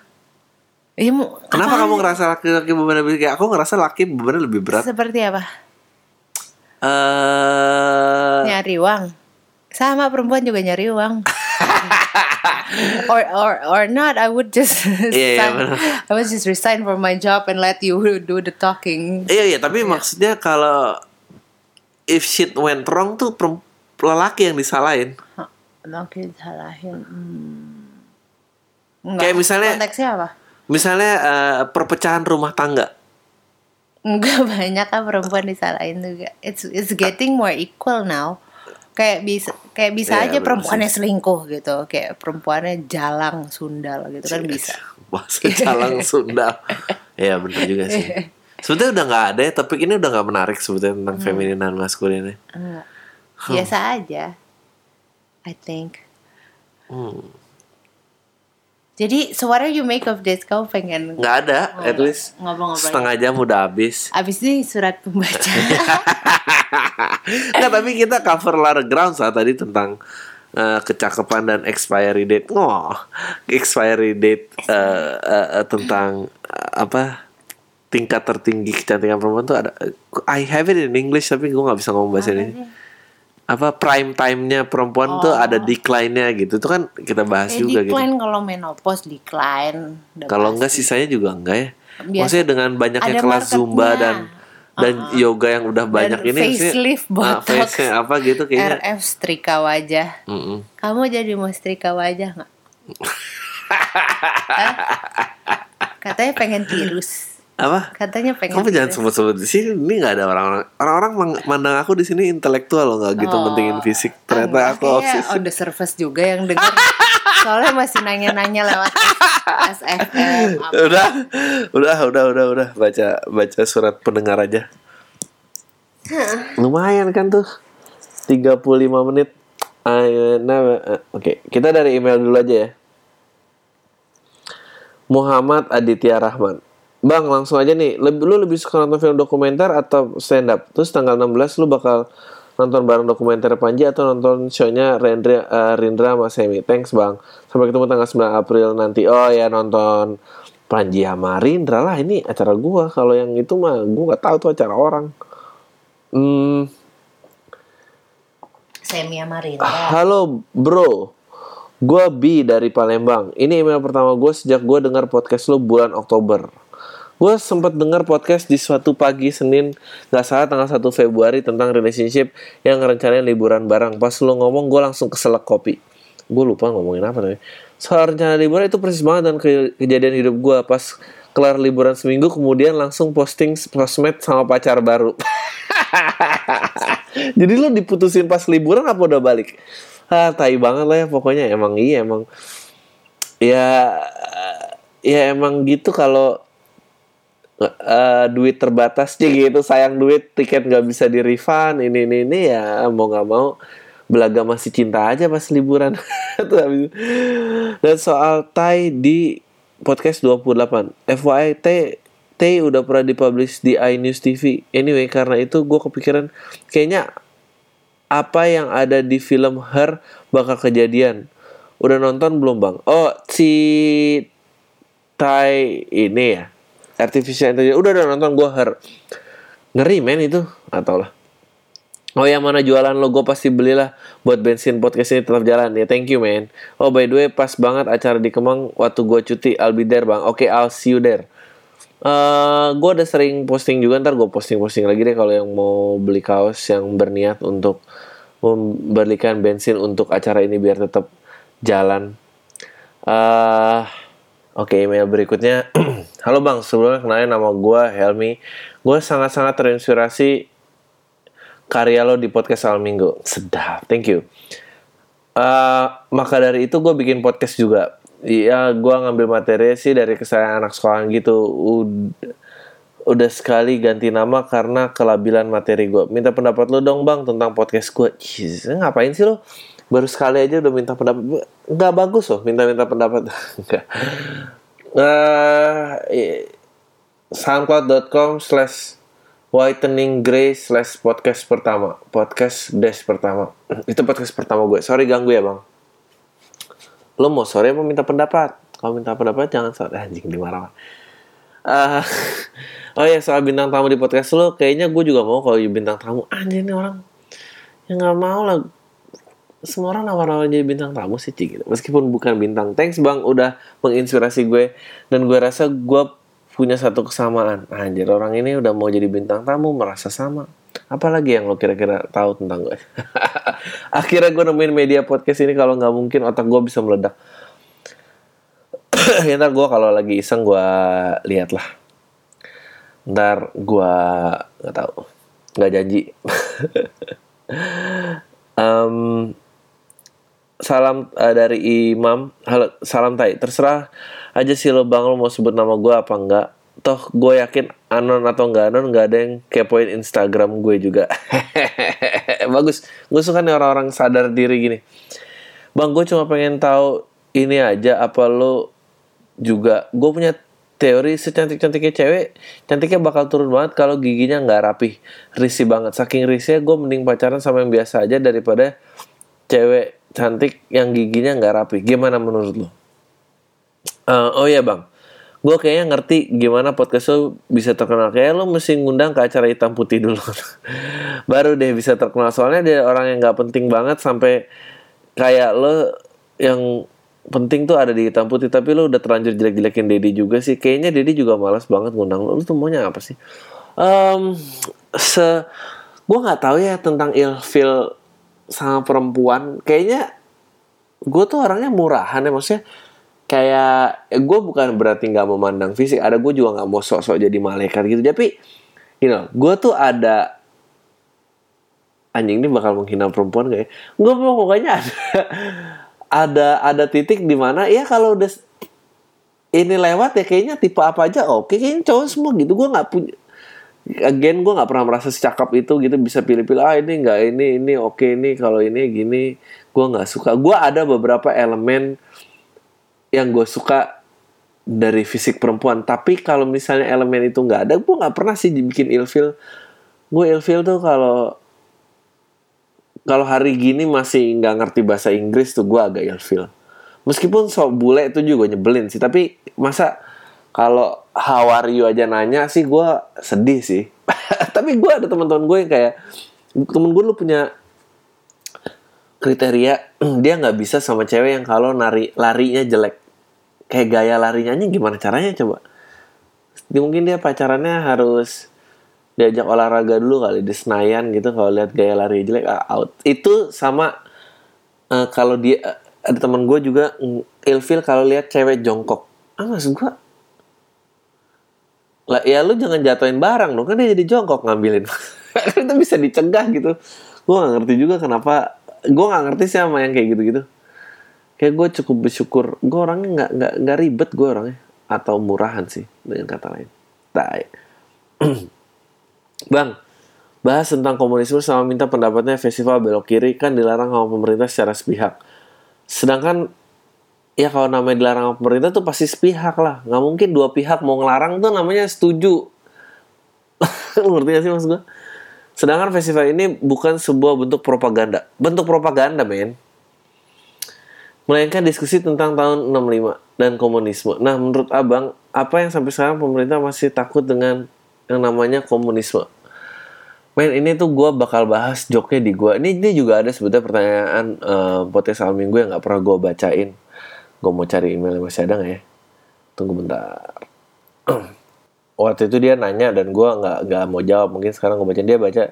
Iya, mu- Kenapa apaan? kamu ngerasa laki-laki beban lebih kayak aku ngerasa laki bebannya lebih berat? seperti apa Eh, nyari uang sama perempuan juga nyari uang or or or not I would just resign- benar. I would just resign from my job and let you do the talking iya iya, tapi maksudnya kalau if shit went wrong tuh lelaki yang disalahin. Laki salahin hmm. Kayak misalnya- konteksnya apa Misalnya eh, perpecahan rumah tangga. Enggak banyak kan perempuan disalahin juga. It's it's getting more equal now. Kayak bisa kayak bisa Iya, aja perempuannya selingkuh gitu. Kayak perempuannya jalang sundal gitu kan bisa. Bahasa Calang Sunda. Iya bener juga sih. Sebetulnya udah nggak ada ya, tapi ini udah nggak menarik sebetulnya tentang Hmm. feminin dan maskulin ya. Enggak. Biasa aja. I think. Hmm. Jadi, so what are you make of this? Kau pengen Nggak ada, at least ngobrol-ngobrol. setengah jam udah habis. Abis ini surat pembaca. Nggak, tapi kita cover of ground saat tadi tentang eh, kecakapan dan expiry date. Oh, expiry date eh, eh, tentang eh, apa tingkat tertinggi kecantikan perempuan tuh ada. I have it in English tapi gue nggak bisa ngomong bahasa ini. Apa prime time-nya perempuan tuh ada decline-nya gitu. Itu kan kita bahas eh, juga gitu. decline kalau menopause decline. Kalau enggak sisanya juga enggak ya. Biasa. Maksudnya dengan banyaknya Ada kelas zumba dan dan yoga yang udah banyak ini maksudnya- facelift, ah, botox, face apa gitu kayaknya. RF setrika wajah. Mm-mm. Kamu jadi mau setrika wajah nggak? Katanya pengen tirus. Apa? Katanya pengen Kamu jangan tirus. sebut-sebut di sini. Ini nggak ada orang-orang. Orang-orang mandang aku di sini intelektual loh, nggak gitu Oh. mentingin fisik. Ternyata aku Kayaknya obsesi. on the surface juga yang denger. Soalnya masih nanya-nanya lewat SFM. apa. Udah, udah, udah, udah, udah. Baca, baca surat pendengar aja. Lumayan kan tuh. 35 menit. Ayo, eh, Oke, kita dari email dulu aja ya. Muhammad Aditya Rahman. Bang, langsung aja nih. Lebih, lu lebih suka nonton film dokumenter atau stand up? Terus tanggal 16 lu bakal nonton bareng dokumenter Panji atau nonton show-nya Rendra, eh, Rindra sama Semi? Thanks, Bang. Sampai ketemu tanggal 9 April nanti. Oh ya, nonton Panji sama Rindra lah. Ini acara gua. Kalau yang itu mah gua nggak tahu tuh acara orang. Hmm, Semi sama Ah. Rindra. Halo bro, Gue B dari Palembang. Ini email pertama gue sejak gue dengar podcast lo bulan Oktober. Gue sempat dengar podcast di suatu pagi Senin Gak salah tanggal 1 Februari tentang relationship Yang rencananya liburan bareng. Pas lo ngomong gue langsung keselak kopi. Gue lupa ngomongin apa tapi Soal rencana liburan itu persis banget dan ke kejadian hidup gue Pas kelar liburan seminggu kemudian langsung posting sosmed sama pacar baru. Jadi lo diputusin pas liburan apa udah balik? Ah, tai banget lah ya pokoknya emang iya emang ya ya emang gitu kalau uh, duit terbatas sih gitu sayang duit tiket nggak bisa di refund ini ini ini ya mau nggak mau belaga masih cinta aja pas liburan. Dan soal Thai di podcast 28 FYI T T udah pernah dipublish di iNews TV anyway karena itu gue kepikiran kayaknya apa yang ada di film Her bakal kejadian. Udah nonton belum bang? Oh si Thai ini ya artificial intelligence udah udah nonton gue her ngeri men itu atau lah Oh yang mana jualan lo gue pasti belilah buat bensin podcast ini tetap jalan ya thank you man. Oh by the way pas banget acara di Kemang waktu gue cuti I'll be there bang. Oke okay, I'll see you there. Uh, eh, gue udah sering posting juga ntar gue posting posting lagi deh kalau yang mau beli kaos yang berniat untuk memberikan bensin untuk acara ini biar tetap jalan. Uh, Oke okay, email berikutnya Halo bang, sebelumnya kenalin nama gue Helmi. Gue sangat-sangat terinspirasi karya lo di podcast Al Minggu. Sedap, thank you. Uh, Maka dari itu gue bikin podcast juga. Iya, gue ngambil materi sih dari kesayangan anak sekolah gitu. Udah, udah sekali ganti nama karena kelabilan materi gue Minta pendapat lo dong bang tentang podcast gue Ngapain sih lo? baru sekali aja udah minta pendapat. Nggak bagus loh minta-minta pendapat uh, soundcloud.com slash whitening gray slash podcast pertama. Podcast dash pertama. Itu podcast pertama gue. Sorry ganggu ya bang. Lo mau sore mau minta pendapat? Kalau minta pendapat jangan sore anjing dimarah uh, oh ya soal bintang tamu di podcast lo kayaknya gue juga mau kalau bintang tamu. Anjing ini orang. Yang nggak mau lah semua orang nawar-nawar jadi bintang tamu sih Cik gitu. Meskipun bukan bintang. Thanks Bang udah menginspirasi gue dan gue rasa gue punya satu kesamaan. Anjir orang ini udah mau jadi bintang tamu merasa sama. Apalagi yang lo kira-kira tahu tentang gue? Akhirnya gue nemuin media podcast ini kalau nggak mungkin otak gue bisa meledak. ya, ntar gue kalau lagi iseng gue lihat lah. Ntar gue nggak tahu, nggak janji. um, salam uh, dari Imam. Halo salam tai. Terserah aja sih lo lo mau sebut nama gue apa enggak. Toh gue yakin anon atau enggak anon enggak ada yang kepoin Instagram gue juga. Bagus. Gue suka nih orang-orang sadar diri gini. Bang gue cuma pengen tahu ini aja apa lo juga gue punya teori secantik cantiknya cewek cantiknya bakal turun banget kalau giginya nggak rapih. Risih banget. Saking risihnya gue mending pacaran sama yang biasa aja daripada cewek cantik yang giginya nggak rapi. Gimana menurut lo? Uh, oh ya bang, gue kayaknya ngerti gimana podcast lo bisa terkenal. Kayak lo mesti ngundang ke acara hitam putih dulu. Baru deh bisa terkenal. Soalnya dia orang yang nggak penting banget sampai kayak lo yang penting tuh ada di hitam putih. Tapi lo udah terlanjur jelek-jelekin Dedi juga sih. Kayaknya Dedi juga malas banget ngundang lo. Lo tuh maunya apa sih? Um, se gue nggak tahu ya tentang ilfil sama perempuan kayaknya gue tuh orangnya murahan ya maksudnya kayak ya gue bukan berarti nggak memandang fisik ada gue juga nggak mau sok-sok jadi malaikat gitu. Tapi you know gue tuh ada anjing ini bakal menghina perempuan kayak gue mau pokoknya ada ada ada titik di mana ya kalau udah ini lewat ya kayaknya tipe apa aja oke kayaknya cowok semua gitu. Gue nggak punya again gue nggak pernah merasa secakap itu gitu. Bisa pilih-pilih ah ini nggak ini ini oke ini kalau ini gini. Gue nggak suka. Gue ada beberapa elemen yang gue suka dari fisik perempuan. Tapi kalau misalnya elemen itu nggak ada gue nggak pernah sih dibikin ilfil. Gue ilfil tuh kalau kalau hari gini masih nggak ngerti bahasa Inggris tuh gue agak ilfil. Meskipun sok bule itu juga nyebelin sih tapi masa kalau how are you aja nanya sih gue sedih sih. Tapi gue ada teman-teman gue yang kayak temen gue lu punya kriteria dia nggak bisa sama cewek yang kalau nari larinya jelek. Kayak gaya larinya gimana caranya coba? Dia- mungkin dia pacarannya harus diajak olahraga dulu kali di Senayan gitu kalau lihat gaya lari jelek ah, out. Itu sama eh, kalau dia eh, ada teman gue juga ilfil kalau lihat cewek jongkok. Ah maksud gue lah ya lu jangan jatuhin barang dong kan dia jadi jongkok ngambilin. Kan itu bisa dicegah gitu. Gue gak ngerti juga kenapa gue gak ngerti sih sama yang kayak gitu gitu kayak gue cukup bersyukur gue orangnya nggak nggak nggak ribet gue orangnya. Atau murahan sih dengan kata lain. Tai. Bang bahas tentang komunisme sama minta pendapatnya festival belok kiri kan dilarang sama pemerintah secara sepihak. Sedangkan ya kalau namanya dilarang pemerintah tuh pasti sepihak lah nggak mungkin dua pihak mau ngelarang tuh namanya setuju ngerti gak sih maksud gue sedangkan festival ini bukan sebuah bentuk propaganda bentuk propaganda men melainkan diskusi tentang tahun 65 dan komunisme. Nah, menurut Abang, apa yang sampai sekarang pemerintah masih takut dengan yang namanya komunisme? Men, ini tuh gue bakal bahas joknya di gue. Ini, ini juga ada sebetulnya pertanyaan eh, podcast awal minggu yang gak pernah gue bacain. Gue mau cari email yang masih ada gak ya? Tunggu bentar. Waktu itu dia nanya dan gue nggak nggak mau jawab. Mungkin sekarang gue baca dia baca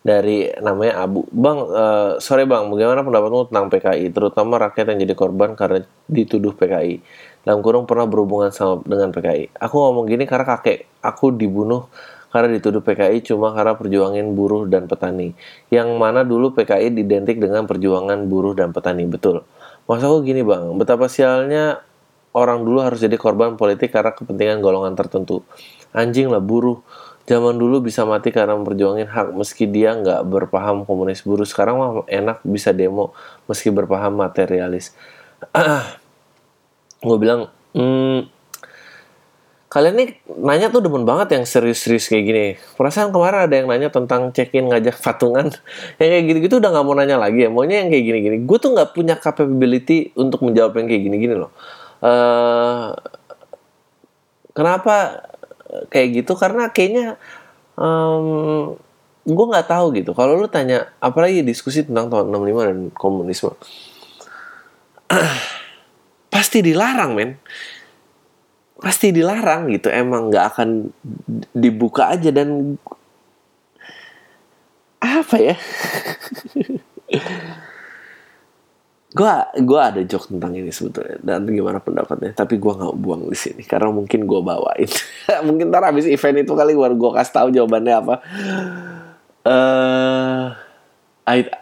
dari namanya Abu. Bang, eh, sore bang, bagaimana pendapatmu tentang PKI, terutama rakyat yang jadi korban karena dituduh PKI. Dalam kurung pernah berhubungan sama dengan PKI. Aku ngomong gini karena kakek aku dibunuh karena dituduh PKI cuma karena perjuangan buruh dan petani. Yang mana dulu PKI identik dengan perjuangan buruh dan petani, betul. Maksud aku gini bang, betapa sialnya orang dulu harus jadi korban politik karena kepentingan golongan tertentu. Anjing lah buruh. Zaman dulu bisa mati karena memperjuangin hak meski dia nggak berpaham komunis buruh. Sekarang mah enak bisa demo meski berpaham materialis. Gue bilang, hmm, kalian nih nanya tuh demen banget yang serius-serius kayak gini. Perasaan kemarin ada yang nanya tentang check-in ngajak patungan. yang kayak gitu-gitu udah nggak mau nanya lagi ya. Maunya yang kayak gini-gini. Gue tuh nggak punya capability untuk menjawab yang kayak gini-gini loh. eh kenapa kayak gitu? Karena kayaknya em gue nggak tahu gitu. Kalau lu tanya, apalagi diskusi tentang tahun 65 dan komunisme, pasti dilarang men pasti dilarang gitu. Emang nggak akan dibuka aja dan apa ya? Gua gua ada joke tentang ini sebetulnya dan gimana pendapatnya tapi gua nggak buang di sini karena mungkin gua bawain. Mungkin ntar habis event itu kali baru gua kasih tahu jawabannya apa. Eh I-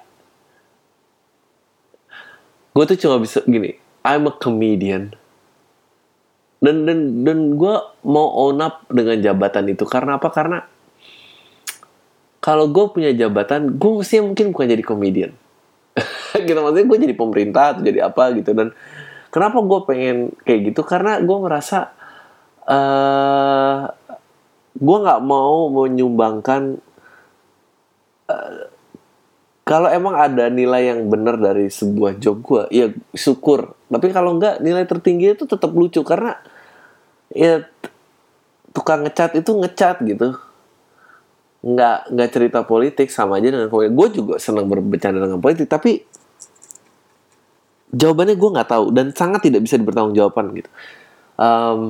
gue tuh cuma bisa gini I'm a comedian dan dan dan gue mau own up dengan jabatan itu. Karena apa? Karena kalau gue punya jabatan gue mestinya mungkin bukan jadi komedian gitu maksudnya gue jadi pemerintah atau jadi apa gitu. Dan kenapa gue pengen kayak gitu? Karena gue merasa eh gue nggak mau menyumbangkan kalau emang ada nilai yang benar dari sebuah job gue, ya syukur. Tapi kalau enggak, nilai tertinggi itu tetap lucu karena ya tukang ngecat itu ngecat gitu. Nggak nggak cerita politik sama aja dengan komedi. Gue juga senang berbicara dengan politik, tapi jawabannya gue nggak tahu dan sangat tidak bisa dipertanggungjawabkan gitu. Em,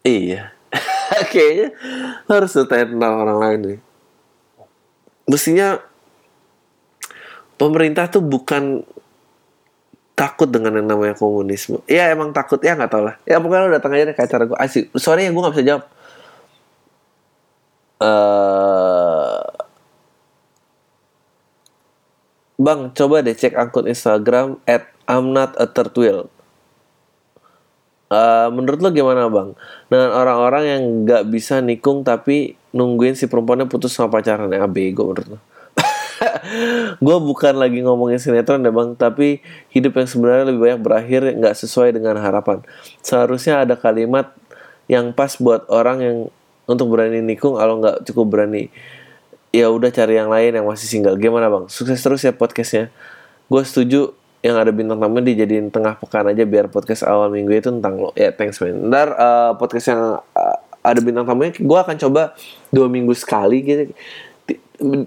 iya, kayaknya harus tanya tentang orang lain nih mestinya pemerintah tuh bukan takut dengan yang namanya komunisme. Ya emang takut ya nggak tau lah. Ya pokoknya lo datang aja deh ke acara gue. Asik. Sorry ya gue nggak bisa jawab. eh Bang, coba deh cek akun Instagram at I'm. Eh, menurut lo gimana bang? Dengan orang-orang yang nggak bisa nikung tapi nungguin si perempuannya putus sama pacarannya ah, bego menurut lo. gue bukan lagi ngomongin sinetron ya bang, tapi hidup yang sebenarnya lebih banyak berakhir nggak sesuai dengan harapan. Seharusnya ada kalimat yang pas buat orang yang untuk berani nikung, kalau nggak cukup berani ya udah cari yang lain yang masih single. Gimana bang? Sukses terus ya podcastnya. Gue setuju yang ada bintang tamu dijadiin tengah pekan aja biar podcast awal minggu itu tentang lo. Ya thanks man. Ntar eh, podcast yang eh, ada bintang tamunya gue akan coba dua minggu sekali gitu.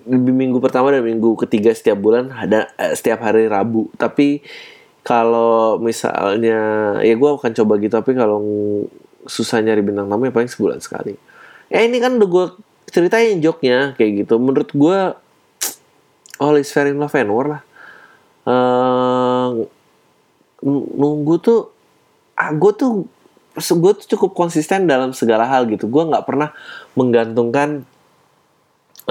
Di minggu pertama dan minggu ketiga setiap bulan ada eh, setiap hari Rabu tapi kalau misalnya ya gue akan coba gitu tapi kalau susah nyari bintang tamu ya paling sebulan sekali ya ini kan udah gue ceritain joknya kayak gitu menurut gue all is fair in love and war lah uh, nunggu tuh ah, gue tuh gue tuh cukup konsisten dalam segala hal gitu. Gue nggak pernah menggantungkan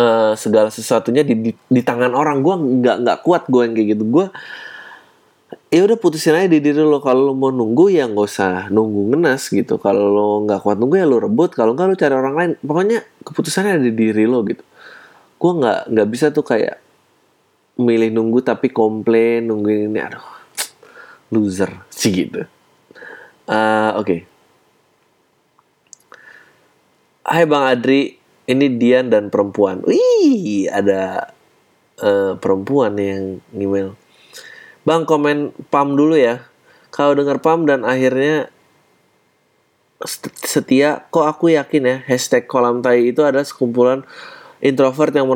uh, segala sesuatunya di, di, di tangan orang. Gue nggak nggak kuat gue yang kayak gitu. Gue ya udah putusin aja di diri lo. Kalau lo mau nunggu ya nggak usah nunggu ngenes gitu. Kalau lo nggak kuat nunggu ya lo rebut. Kalau nggak lo cari orang lain. Pokoknya keputusannya ada di diri lo gitu. Gue nggak nggak bisa tuh kayak milih nunggu tapi komplain nungguin ini. Aduh loser sih gitu uh, oke okay. Hai Bang Adri ini Dian dan perempuan wih ada uh, perempuan yang email Bang komen pam dulu ya. Kalau dengar pam dan akhirnya setia, kok aku yakin ya hashtag kolam tai itu ada sekumpulan introvert yang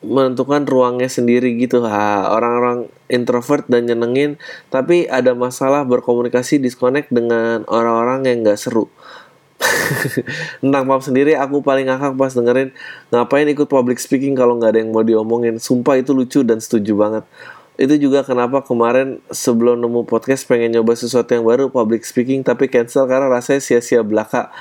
menentukan ruangnya sendiri gitu. Ha, orang-orang introvert dan nyenengin, tapi ada masalah berkomunikasi disconnect dengan orang-orang yang gak seru. Tentang pam sendiri aku paling ngakak pas dengerin ngapain ikut public speaking kalau nggak ada yang mau diomongin. Sumpah itu lucu dan setuju banget itu juga kenapa kemarin sebelum nemu podcast pengen nyoba sesuatu yang baru public speaking tapi cancel karena rasanya sia-sia belaka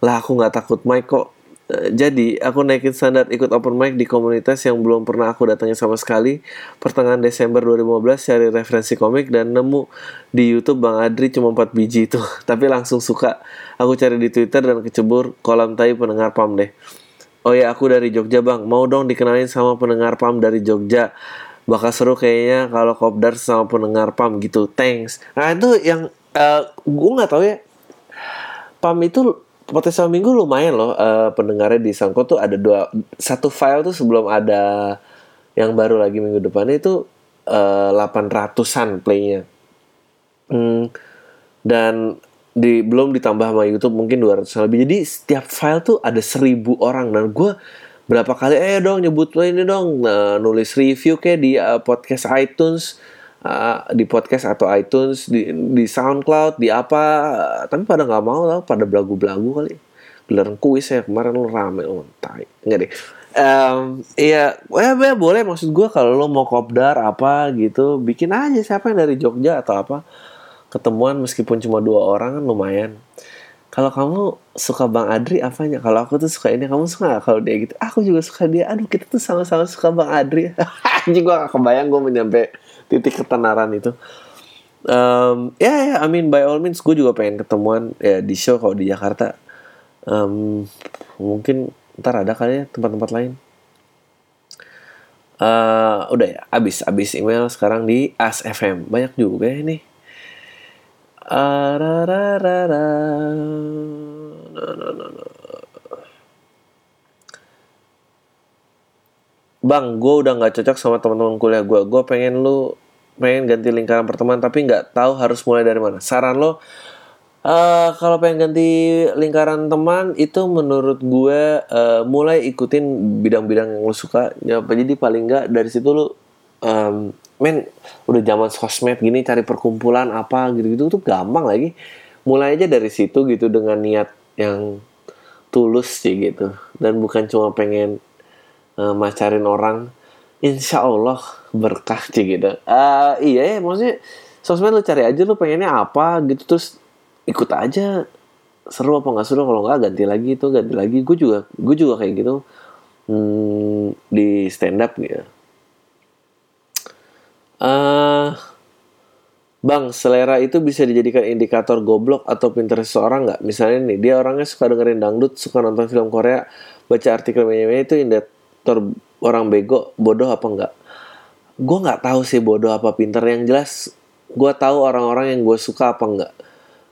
lah aku nggak takut mic kok jadi aku naikin standar ikut open mic di komunitas yang belum pernah aku datangi sama sekali. Pertengahan Desember 2015 cari referensi komik dan nemu di YouTube Bang Adri cuma 4 biji itu. Tapi langsung suka. Aku cari di Twitter dan kecebur kolam tai pendengar pam deh. Oh ya aku dari Jogja bang. Mau dong dikenalin sama pendengar PAM dari Jogja. Bakal seru kayaknya kalau kopdar sama pendengar pam gitu. Thanks. Nah itu yang uh, gue nggak tahu ya. Pam itu potensial minggu lumayan loh uh, pendengarnya di Sangko tuh ada dua satu file tuh sebelum ada yang baru lagi minggu depan itu delapan uh, ratusan playnya. Hmm, dan di belum ditambah sama YouTube mungkin 200 lebih. Jadi setiap file tuh ada seribu orang dan gue berapa kali eh dong nyebut ini dong nah, nulis review kayak di uh, podcast iTunes uh, di podcast atau iTunes di di SoundCloud di apa tapi pada nggak mau tau pada belagu-belagu kali gelaran kuis ya kemarin lo rame lo tai enggak deh um, iya eh, ya boleh maksud gue kalau lo mau kopdar apa gitu bikin aja siapa yang dari Jogja atau apa ketemuan meskipun cuma dua orang kan lumayan kalau kamu suka Bang Adri apanya? Kalau aku tuh suka ini, kamu suka gak kalau dia gitu? Aku juga suka dia. Aduh, kita tuh sama-sama suka Bang Adri. Anjing gue gak kebayang gue menyampe titik ketenaran itu. Um, ya, ya, I mean by all means gue juga pengen ketemuan ya di show kalau di Jakarta. Um, mungkin ntar ada kali ya tempat-tempat lain. Uh, udah ya, abis abis email sekarang di As FM banyak juga ya nih Bang, gue udah nggak cocok sama teman-teman kuliah gue. Gue pengen lu pengen ganti lingkaran pertemanan tapi nggak tahu harus mulai dari mana. Saran lo, uh, kalau pengen ganti lingkaran teman itu menurut gue uh, mulai ikutin bidang-bidang yang lo suka. Ya, jadi paling nggak dari situ lo um, men udah zaman sosmed gini cari perkumpulan apa gitu-gitu tuh gampang lagi mulai aja dari situ gitu dengan niat yang tulus sih gitu dan bukan cuma pengen uh, macarin orang insya Allah berkah sih gitu. Uh, iya ya maksudnya sosmed lu cari aja lu pengennya apa gitu terus ikut aja. Seru apa nggak seru? Kalau nggak ganti lagi itu ganti lagi. Gue juga gue juga kayak gitu. Hmm, di stand up gitu. Uh, Bang, selera itu bisa dijadikan indikator goblok atau pinter seseorang nggak? Misalnya nih, dia orangnya suka dengerin dangdut, suka nonton film Korea, baca artikel media itu indikator orang bego, bodoh apa enggak? Gue nggak tahu sih bodoh apa pinter. Yang jelas, gue tahu orang-orang yang gue suka apa enggak.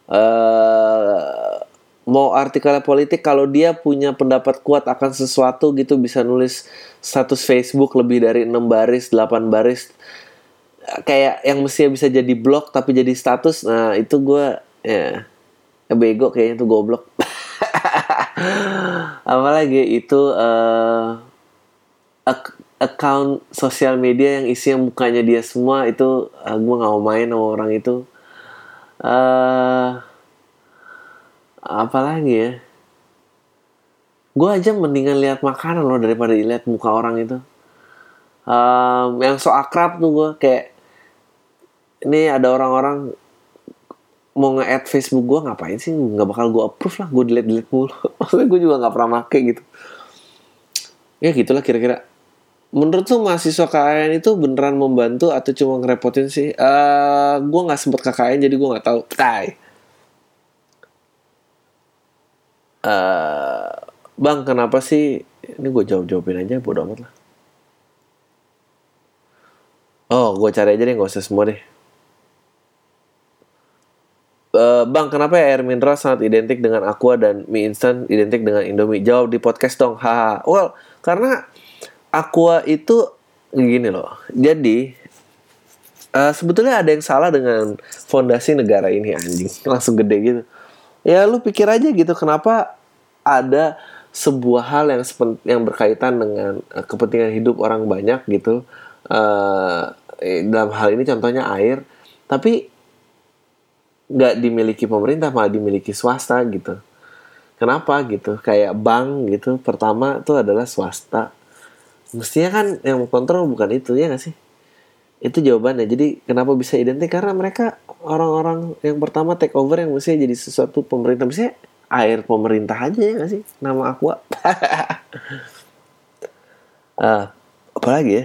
Uh, mau artikelnya politik, kalau dia punya pendapat kuat akan sesuatu gitu, bisa nulis status Facebook lebih dari 6 baris, 8 baris, kayak yang mestinya bisa jadi blog tapi jadi status nah itu gue ya, ya bego kayaknya tuh goblok apalagi itu uh, ak- account sosial media yang isinya mukanya dia semua itu uh, gue nggak mau main sama orang itu. Eh apa lagi ya? Gue aja mendingan lihat makanan loh daripada lihat muka orang itu. Um, yang so akrab tuh gue kayak ini ada orang-orang mau nge-add Facebook gue ngapain sih? Nggak bakal gue approve lah gue delete delete mulu. Maksudnya gue juga nggak pernah make gitu. Ya gitulah kira-kira menurut tuh mahasiswa KKN itu beneran membantu atau cuma ngerepotin sih uh, gue nggak sempet KKN jadi gue nggak tahu tai uh, bang kenapa sih ini gue jawab jawabin aja bodo amat lah oh gue cari aja deh nggak usah semua deh Uh, bang, kenapa ya air mineral sangat identik dengan aqua dan mie instan identik dengan Indomie? Jawab di podcast dong. Haha. Well, karena aqua itu gini loh. Jadi uh, sebetulnya ada yang salah dengan fondasi negara ini anjing. Langsung gede gitu. Ya lu pikir aja gitu kenapa ada sebuah hal yang yang berkaitan dengan uh, kepentingan hidup orang banyak gitu. Uh, dalam hal ini contohnya air, tapi nggak dimiliki pemerintah malah dimiliki swasta gitu kenapa gitu kayak bank gitu pertama itu adalah swasta mestinya kan yang kontrol bukan itu ya nggak sih? Itu jawabannya. Jadi kenapa bisa identik? Karena mereka orang-orang yang pertama take over yang mestinya jadi sesuatu pemerintah. Mestinya air pemerintah aja ya nggak sih? Nama aku uh, apa lagi ya?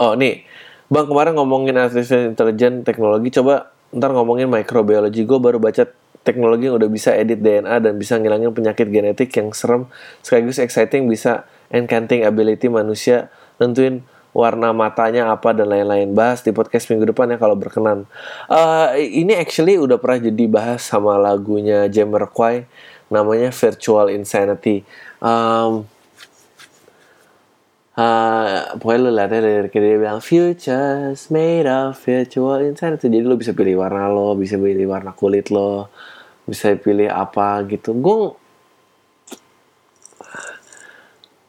Oh nih. Bang kemarin ngomongin artificial intelligence teknologi, coba ntar ngomongin microbiology. Gue baru baca teknologi yang udah bisa edit DNA dan bisa ngilangin penyakit genetik yang serem, sekaligus exciting bisa encanting ability manusia, nentuin warna matanya apa dan lain-lain. Bahas di podcast minggu depan ya kalau berkenan. Uh, ini actually udah pernah jadi bahas sama lagunya Jamiroquai, namanya Virtual Insanity. Um, Uh, pokoknya lu liatnya dari dia bilang futures made of virtual insanity jadi lu bisa pilih warna lo bisa pilih warna kulit lo bisa pilih apa gitu. Gue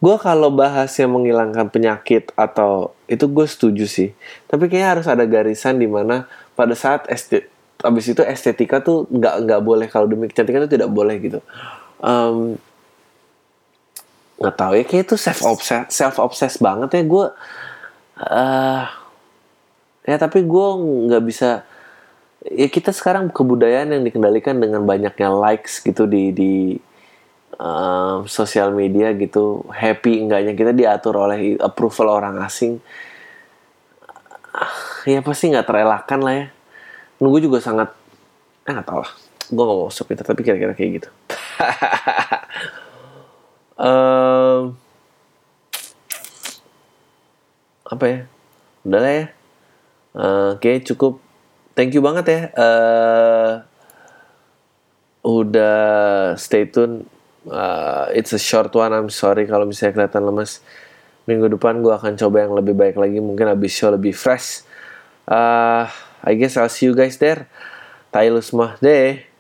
gue kalau bahas yang menghilangkan penyakit atau itu gue setuju sih. Tapi kayaknya harus ada garisan di mana pada saat estet abis itu estetika tuh nggak nggak boleh. Kalau demi kecantikan itu tidak boleh gitu. Um, nggak tahu ya kayak itu self obsessed self obsessed banget ya. Gue uh, ya tapi gue nggak bisa ya kita sekarang kebudayaan yang dikendalikan dengan banyaknya likes gitu di di uh, sosial media gitu. Happy enggaknya kita diatur oleh approval orang asing. Uh, ya pasti nggak terelakkan lah ya. Nunggu juga sangat eh nggak tahu lah. Gue nggak mau masuk tapi kira-kira kayak gitu. Um, apa ya? Udah lah ya. Uh, oke okay, cukup. Thank you banget ya. Uh, udah stay tune. Uh, it's a short one I'm sorry kalau misalnya kelihatan lemas minggu depan gue akan coba yang lebih baik lagi mungkin habis show lebih fresh. Uh, I guess I'll see you guys there. Tayo semua. Deh